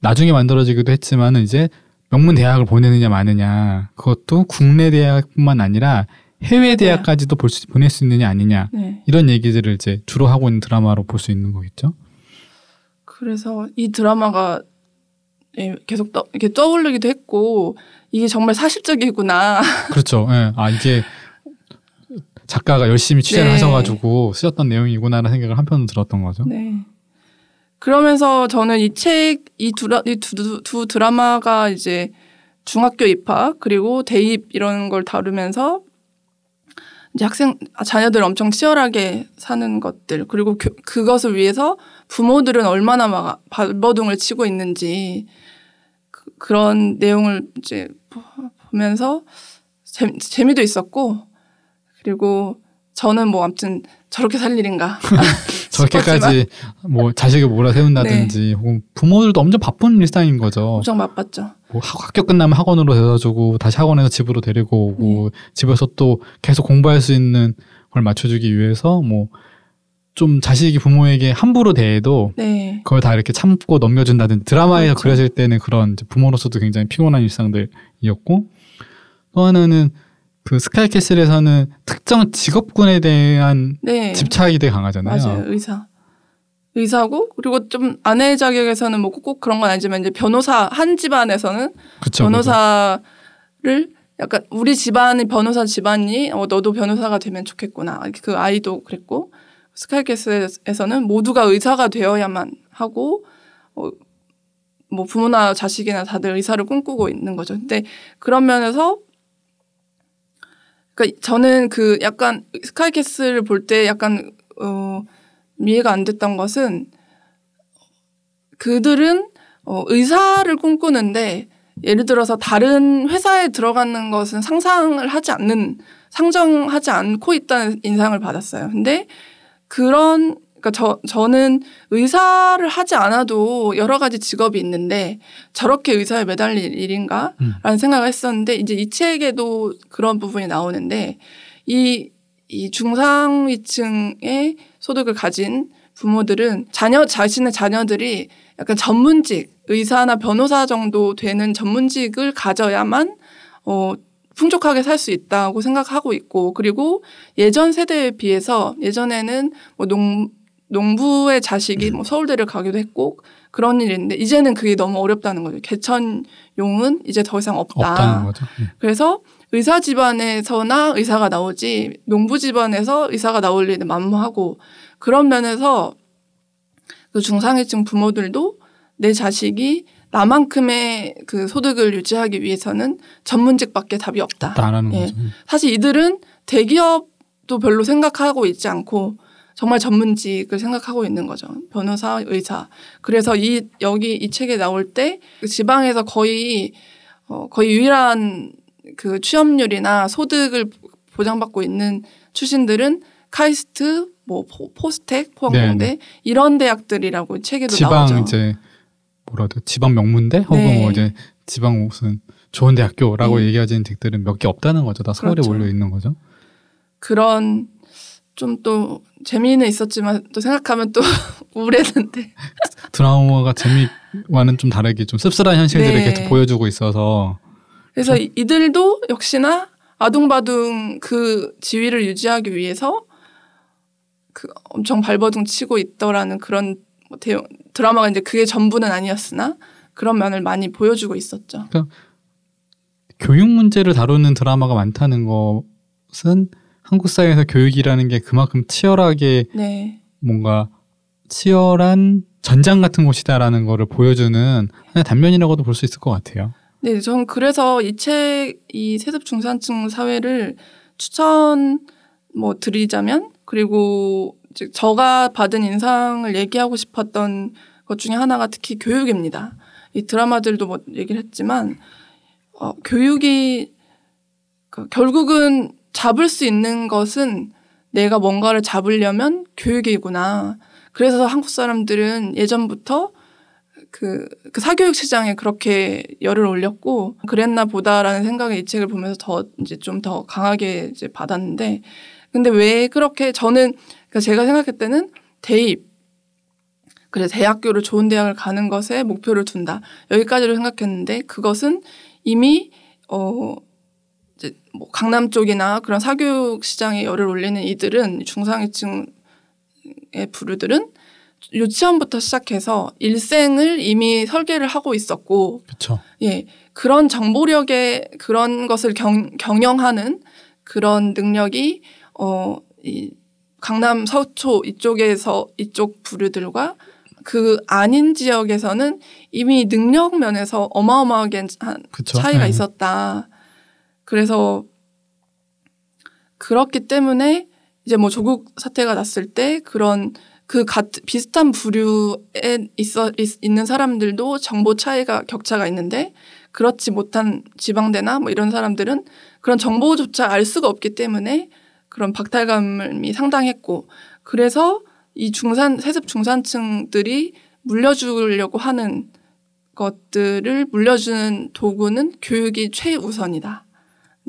나중에 만들어지기도 했지만은 이제 명문 대학을 보내느냐 마느냐 그것도 국내 대학뿐만 아니라 해외 대학까지도 볼 수, 보낼 수 있느냐 아니냐 네. 이런 얘기들을 이제 주로 하고 있는 드라마로 볼 수 있는 거겠죠. 그래서 이 드라마가 예, 계속 떠, 이렇게 떠오르기도 했고 이게 정말 사실적이구나. 그렇죠. 예. 아 이게 작가가 열심히 취재를 네. 하셔가지고 쓰셨던 내용이구나라는 생각을 한편으로 들었던 거죠. 네. 그러면서 저는 이 책, 이 두, 이 두, 두 드라마가 이제 중학교 입학 그리고 대입 이런 걸 다루면서 이제 학생 자녀들 엄청 치열하게 사는 것들 그리고 교, 그것을 위해서 부모들은 얼마나 막 발버둥을 치고 있는지 그, 런 내용을 이제 보면서 재, 재미도 있었고 그리고 저는 뭐 아무튼 저렇게 살 일인가 저렇게까지 뭐 자식을 몰아세운다든지 네. 혹은 부모들도 엄청 바쁜 일상인 거죠. 엄청 바빴죠. 뭐 학교 끝나면 학원으로 데려다주고 다시 학원에서 집으로 데리고 오고 네. 집에서 또 계속 공부할 수 있는 걸 맞춰주기 위해서 뭐 좀 자식이 부모에게 함부로 대해도 네. 그걸 다 이렇게 참고 넘겨준다든 드라마에서 그렇죠. 그려질 때는 그런 부모로서도 굉장히 피곤한 일상들이었고 또 하나는 그 스카이캐슬에서는 특정 직업군에 대한 네. 집착이 되게 강하잖아요. 맞아요. 의사. 의사고 그리고 좀 아내 자격에서는 뭐 꼭 그런 건 아니지만 이제 변호사 한 집안에서는 그쵸, 변호사를 그쵸. 약간 우리 집안이 변호사 집안이 어 너도 변호사가 되면 좋겠구나. 그 아이도 그랬고 스카이캐슬에서는 모두가 의사가 되어야만 하고 어, 뭐 부모나 자식이나 다들 의사를 꿈꾸고 있는 거죠. 근데 그런 면에서 그러니까 저는 그 약간 스카이캐슬을 볼 때 약간 어 이해가 안 됐던 것은 그들은 어, 의사를 꿈꾸는데 예를 들어서 다른 회사에 들어가는 것은 상상을 하지 않는 상정하지 않고 있다는 인상을 받았어요. 근데 그런 그러니까 저 저는 의사를 하지 않아도 여러 가지 직업이 있는데 저렇게 의사에 매달릴 일인가라는 음. 생각을 했었는데 이제 이 책에도 그런 부분이 나오는데 이 이 중상위층의 소득을 가진 부모들은 자녀 자신의 자녀들이 약간 전문직 의사나 변호사 정도 되는 전문직을 가져야만 어 풍족하게 살 수 있다고 생각하고 있고 그리고 예전 세대에 비해서 예전에는 뭐 농, 농부의 자식이 뭐 서울대를 가기도 했고 그런 일인데 이제는 그게 너무 어렵다는 거죠. 개천용은 이제 더 이상 없다. 네. 그래서 의사 집안에서나 의사가 나오지 농부 집안에서 의사가 나올 일은 만무하고 그런 면에서 그 중상위층 부모들도 내 자식이 나만큼의 그 소득을 유지하기 위해서는 전문직밖에 답이 없다. 예. 사실 이들은 대기업도 별로 생각하고 있지 않고 정말 전문직을 생각하고 있는 거죠. 변호사, 의사. 그래서 이 여기 이 책에 나올 때그 지방에서 거의 어 거의 유일한 그 취업률이나 소득을 보장받고 있는 출신들은 카이스트, 뭐 포 스텍, 포항공대 네, 네. 이런 대학들이라고 책에도 지방 나오죠. 이제 뭐라도 지방 명문대 혹은 네. 뭐 이제 지방 무슨 좋은 대학교라고 네. 얘기하는 댁들은 몇 개 없다는 거죠. 다 서울에 그렇죠. 몰려 있는 거죠. 그런 좀 또 재미는 있었지만 또 생각하면 또 우울했는데 드라마가 재미와는 좀 다르게 좀 씁쓸한 현실들을 네. 계속 보여주고 있어서 그래서 참. 이들도 역시나 아둥바둥 그 지위를 유지하기 위해서 그 엄청 발버둥 치고 있더라는 그런 뭐 대용, 드라마가 이제 그게 전부는 아니었으나 그런 면을 많이 보여주고 있었죠. 그러니까 교육 문제를 다루는 드라마가 많다는 것은 한국 사회에서 교육이라는 게 그만큼 치열하게 네. 뭔가 치열한 전장 같은 곳이다라는 거를 보여주는 하나의 단면이라고도 볼 수 있을 것 같아요. 네, 전 그래서 이 책, 이 세습 중산층 사회를 추천 뭐 드리자면 그리고 즉 저가 받은 인상을 얘기하고 싶었던 것 중에 하나가 특히 교육입니다. 이 드라마들도 뭐 얘기를 했지만 어, 교육이 그 결국은 잡을 수 있는 것은 내가 뭔가를 잡으려면 교육이구나. 그래서 한국 사람들은 예전부터 그, 그 사교육 시장에 그렇게 열을 올렸고 그랬나 보다라는 생각을 이 책을 보면서 더 이제 좀 더 강하게 이제 받았는데 근데 왜 그렇게 저는 그러니까 제가 생각할 때는 대입 그래 대학교를 좋은 대학을 가는 것에 목표를 둔다 여기까지로 생각했는데 그것은 이미 어 이제 뭐 강남 쪽이나 그런 사교육 시장에 열을 올리는 이들은 중상위층의 부류들은 유치원부터 시작해서 일생을 이미 설계를 하고 있었고, 그쵸. 예, 그런 정보력의 그런 것을 경, 경영하는 그런 능력이 어, 이 강남 서초 이쪽에서 이쪽 부류들과 그 아닌 지역에서는 이미 능력 면에서 어마어마하게 그쵸? 차이가 네. 있었다. 그래서 그렇기 때문에 이제 뭐 조국 사태가 났을 때 그런 그 같, 비슷한 부류에 있어 있, 있는 사람들도 정보 차이가 격차가 있는데 그렇지 못한 지방대나 뭐 이런 사람들은 그런 정보조차 알 수가 없기 때문에 그런 박탈감이 상당했고 그래서 이 중산 세습 중산층들이 물려주려고 하는 것들을 물려주는 도구는 교육이 최우선이다.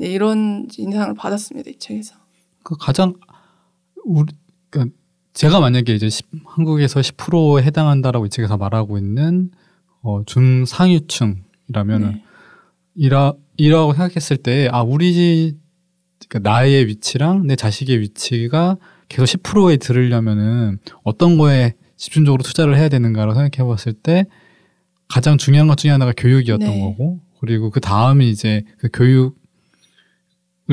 네, 이런 인상을 받았습니다 이 책에서. 그 가장 우리 그러니까 제가 만약에 이제 10, 한국에서 10%에 해당한다라고 이 책에서 말하고 있는 어, 중상위층이라면은 네. 이라 이라고 생각했을 때 아 우리 그러니까 나의 위치랑 내 자식의 위치가 계속 10%에 들으려면은 어떤 거에 집중적으로 투자를 해야 되는가라고 생각해 봤을 때 가장 중요한 것 중에 하나가 교육이었던 네. 거고 그리고 그 다음이 이제 그 교육을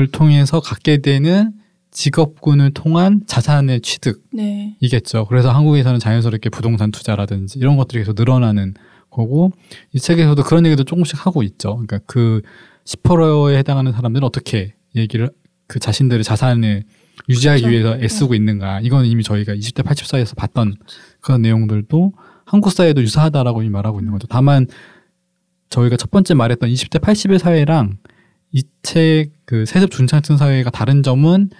통해서 갖게 되는 직업군을 통한 자산의 취득이겠죠. 네. 그래서 한국에서는 자연스럽게 부동산 투자라든지 이런 것들이 계속 늘어나는 거고 이 책에서도 그런 얘기도 조금씩 하고 있죠. 그러니까 그 10%에 해당하는 사람들은 어떻게 얘기를 그 자신들의 자산을 유지하기 그렇죠. 위해서 애쓰고 네. 있는가. 이건 이미 저희가 20대 80 사이에서 봤던 그런 내용들도 한국 사회도 유사하다라고 말하고 있는 거죠. 다만 저희가 첫 번째 말했던 20대 80의 사회랑 이 책 그 세습 중산층 사회가 다른 점은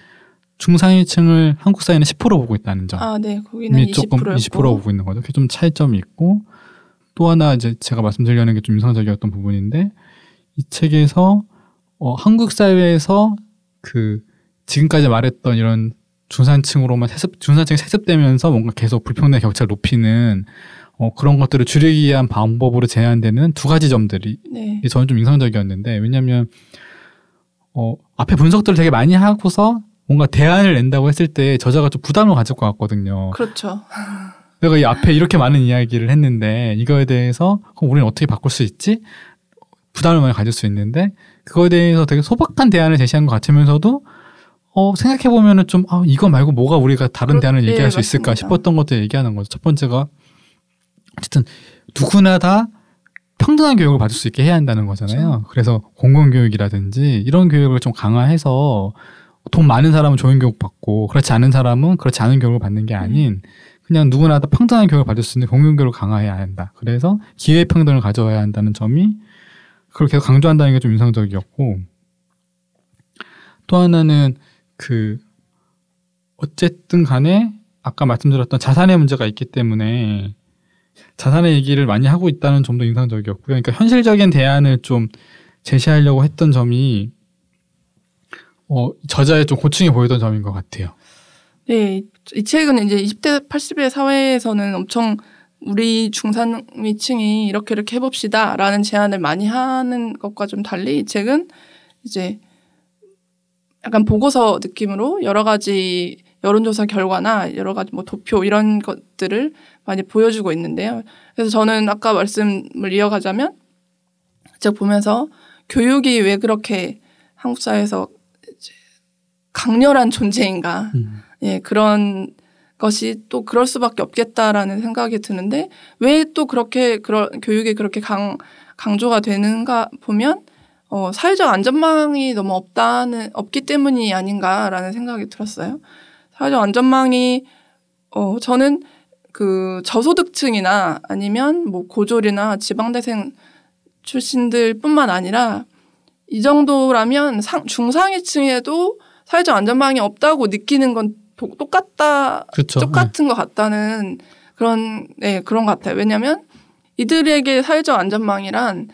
중상위층을 한국 사회는 10% 보고 있다는 점. 아, 네. 거기는 20%였고. 조금 20% 보고 있는 거죠. 그게 좀 차이점이 있고 또 하나 이제 제가 말씀드리려는 게 좀 인상적이었던 부분인데 이 책에서 어, 한국 사회에서 그 지금까지 말했던 이런 중산층으로만 세습 중산층이 세습되면서 뭔가 계속 불평등 격차를 높이는 어, 그런 것들을 줄이기 위한 방법으로 제안되는 두 가지 점들이 네. 저는 좀 인상적이었는데 왜냐하면 어, 앞에 분석들을 되게 많이 하고서 뭔가 대안을 낸다고 했을 때 저자가 좀 부담을 가질 것 같거든요. 그렇죠. 내가 이 앞에 이렇게 많은 이야기를 했는데 이거에 대해서 그럼 우리는 어떻게 바꿀 수 있지? 부담을 많이 가질 수 있는데 그거에 대해서 되게 소박한 대안을 제시한 것 같으면서도 어, 생각해 보면은 좀 아, 이거 말고 뭐가 우리가 다른 그렇, 대안을 얘기할 예, 수 있을까 싶었던 것들 얘기하는 거죠. 첫 번째가 어쨌든 누구나 다 평등한 교육을 받을 수 있게 해야 한다는 거잖아요. 그렇죠. 그래서 공공교육이라든지 이런 교육을 좀 강화해서 돈 많은 사람은 좋은 교육 받고 그렇지 않은 사람은 그렇지 않은 교육을 받는 게 아닌 그냥 누구나 다 평등한 교육을 받을 수 있는 공공교육을 강화해야 한다. 그래서 기회 평등을 가져와야 한다는 점이 그걸 계속 강조한다는 게 좀 인상적이었고 또 하나는 그 어쨌든 간에 아까 말씀드렸던 자산의 문제가 있기 때문에 자산의 얘기를 많이 하고 있다는 점도 인상적이었고요. 그러니까 현실적인 대안을 좀 제시하려고 했던 점이 어, 저자의 좀 고충이 보이던 점인 것 같아요. 네, 이 책은 이제 20대 80의 사회에서는 엄청 우리 중산위층이 이렇게 이렇게 해봅시다라는 제안을 많이 하는 것과 좀 달리 이 책은 이제 약간 보고서 느낌으로 여러 가지 여론조사 결과나 여러 가지 뭐 도표 이런 것들을 많이 보여주고 있는데요. 그래서 저는 아까 말씀을 이어가자면 제가 보면서 교육이 왜 그렇게 한국 사회에서 강렬한 존재인가. 음. 예, 그런 것이 또 그럴 수밖에 없겠다라는 생각이 드는데 왜 또 그렇게 그런 교육이 그렇게 강 강조가 되는가 보면 어, 사회적 안전망이 너무 없다는 없기 때문이 아닌가라는 생각이 들었어요. 사회적 안전망이 어 저는 그 저소득층이나 아니면 뭐 고졸이나 지방대생 출신들뿐만 아니라 이 정도라면 상, 중상위층에도 사회적 안전망이 없다고 느끼는 건 도, 똑같다 그쵸. 똑같은 네. 것 같다는 그런 네 그런 것 같아요. 왜냐하면 이들에게 사회적 안전망이란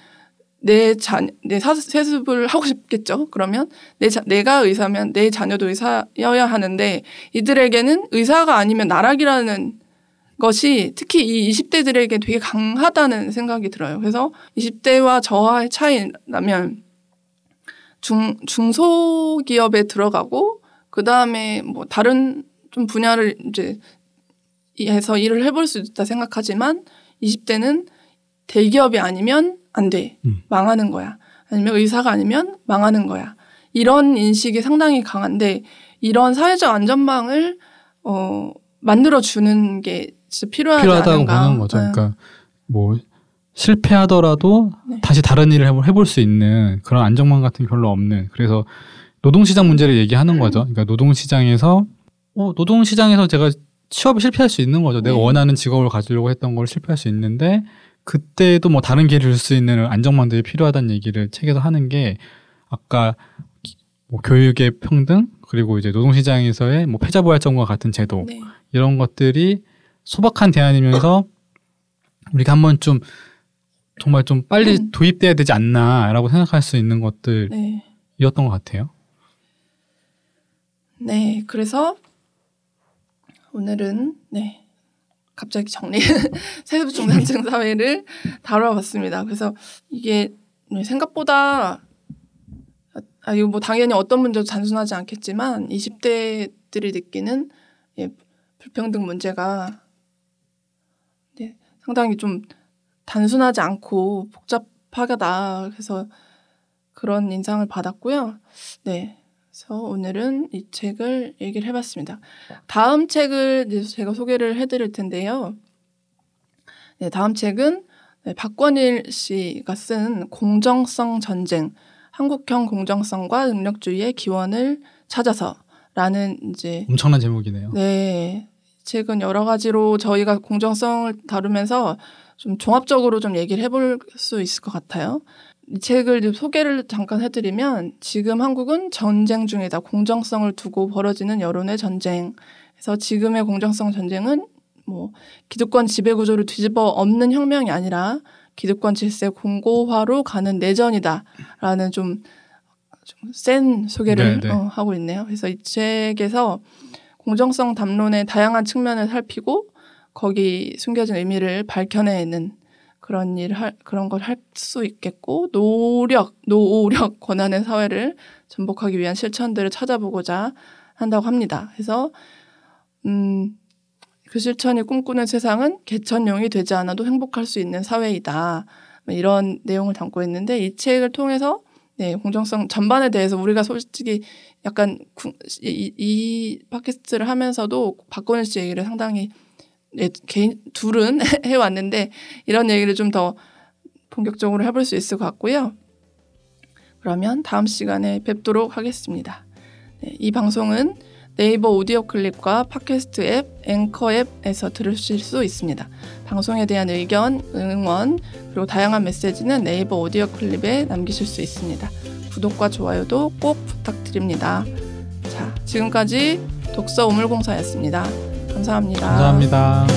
내 자, 내 사, 세습을 하고 싶겠죠. 그러면 내 자, 내가 의사면 내 자녀도 의사여야 하는데 이들에게는 의사가 아니면 나락이라는 것이 특히 이 20대들에게 되게 강하다는 생각이 들어요. 그래서 20대와 저와의 차이라면 중, 중소기업에 들어가고 그 다음에 뭐 다른 좀 분야를 이제 해서 일을 해볼 수 있다 생각하지만 20대는 대기업이 아니면 안 돼. 음. 망하는 거야. 아니면 의사가 아니면 망하는 거야. 이런 인식이 상당히 강한데 이런 사회적 안전망을 어 만들어 주는 게 진짜 필요하지 필요하다고 않은가. 보는 거죠. 네. 그러니까 뭐 실패하더라도 네. 다시 다른 일을 해볼 수 있는 그런 안정망 같은 게 별로 없는 그래서 노동시장 문제를 얘기하는 음. 거죠. 그러니까 노동시장에서 어, 노동시장에서 제가 취업에 실패할 수 있는 거죠. 내가 네. 원하는 직업을 가지려고 했던 걸 실패할 수 있는데 그때도 뭐 다른 길을 줄수 있는 안정망들이 필요하다는 얘기를 책에서 하는 게 아까 뭐 교육의 평등 그리고 이제 노동시장에서의 뭐 패자부활점과 같은 제도 네. 이런 것들이 소박한 대안이면서 우리가 한번 좀 정말 좀 빨리 음. 도입돼야 되지 않나라고 생각할 수 있는 것들이었던 네. 것 같아요. 네, 그래서 오늘은 네 갑자기 정리 세습 중산층 사회를 다뤄봤습니다. 그래서 이게 생각보다 아 이거 뭐 당연히 어떤 문제도 단순하지 않겠지만 20대들이 느끼는 예, 불평등 문제가 네, 상당히 좀 단순하지 않고 복잡하다. 그래서 그런 인상을 받았고요. 네. 그래서 오늘은 이 책을 얘기를 해봤습니다. 다음 책을 제가 소개를 해드릴 텐데요. 네, 다음 책은 네, 박권일 씨가 쓴 공정성 전쟁, 한국형 공정성과 능력주의의 기원을 찾아서라는 이제 엄청난 제목이네요. 네, 책은 여러 가지로 저희가 공정성을 다루면서 좀 종합적으로 좀 얘기를 해볼 수 있을 것 같아요. 이 책을 소개를 잠깐 해드리면 지금 한국은 전쟁 중이다. 공정성을 두고 벌어지는 여론의 전쟁. 그래서 지금의 공정성 전쟁은 뭐 기득권 지배 구조를 뒤집어 엎는 혁명이 아니라 기득권 질서 공고화로 가는 내전이다라는 좀 좀 센 소개를 네, 네. 어, 하고 있네요. 그래서 이 책에서 공정성 담론의 다양한 측면을 살피고 거기 숨겨진 의미를 밝혀내는 그런 일을 할, 그런 걸 할 수 있겠고 노력 노력 권한의 사회를 전복하기 위한 실천들을 찾아보고자 한다고 합니다. 그래서 음, 그 실천이 꿈꾸는 세상은 개천용이 되지 않아도 행복할 수 있는 사회이다. 뭐 이런 내용을 담고 있는데 이 책을 통해서 네, 공정성 전반에 대해서 우리가 솔직히 약간 이, 이 팟캐스트를 하면서도 박건일 씨 얘기를 상당히 네, 개인 둘은 해왔는데 이런 얘기를 좀 더 본격적으로 해볼 수 있을 것 같고요. 그러면 다음 시간에 뵙도록 하겠습니다. 네, 이 방송은 네이버 오디오 클립과 팟캐스트 앱, 앵커 앱에서 들으실 수 있습니다. 방송에 대한 의견, 응원, 그리고 다양한 메시지는 네이버 오디오 클립에 남기실 수 있습니다. 구독과 좋아요도 꼭 부탁드립니다. 자, 지금까지 독서 우물공사였습니다. 감사합니다. 감사합니다.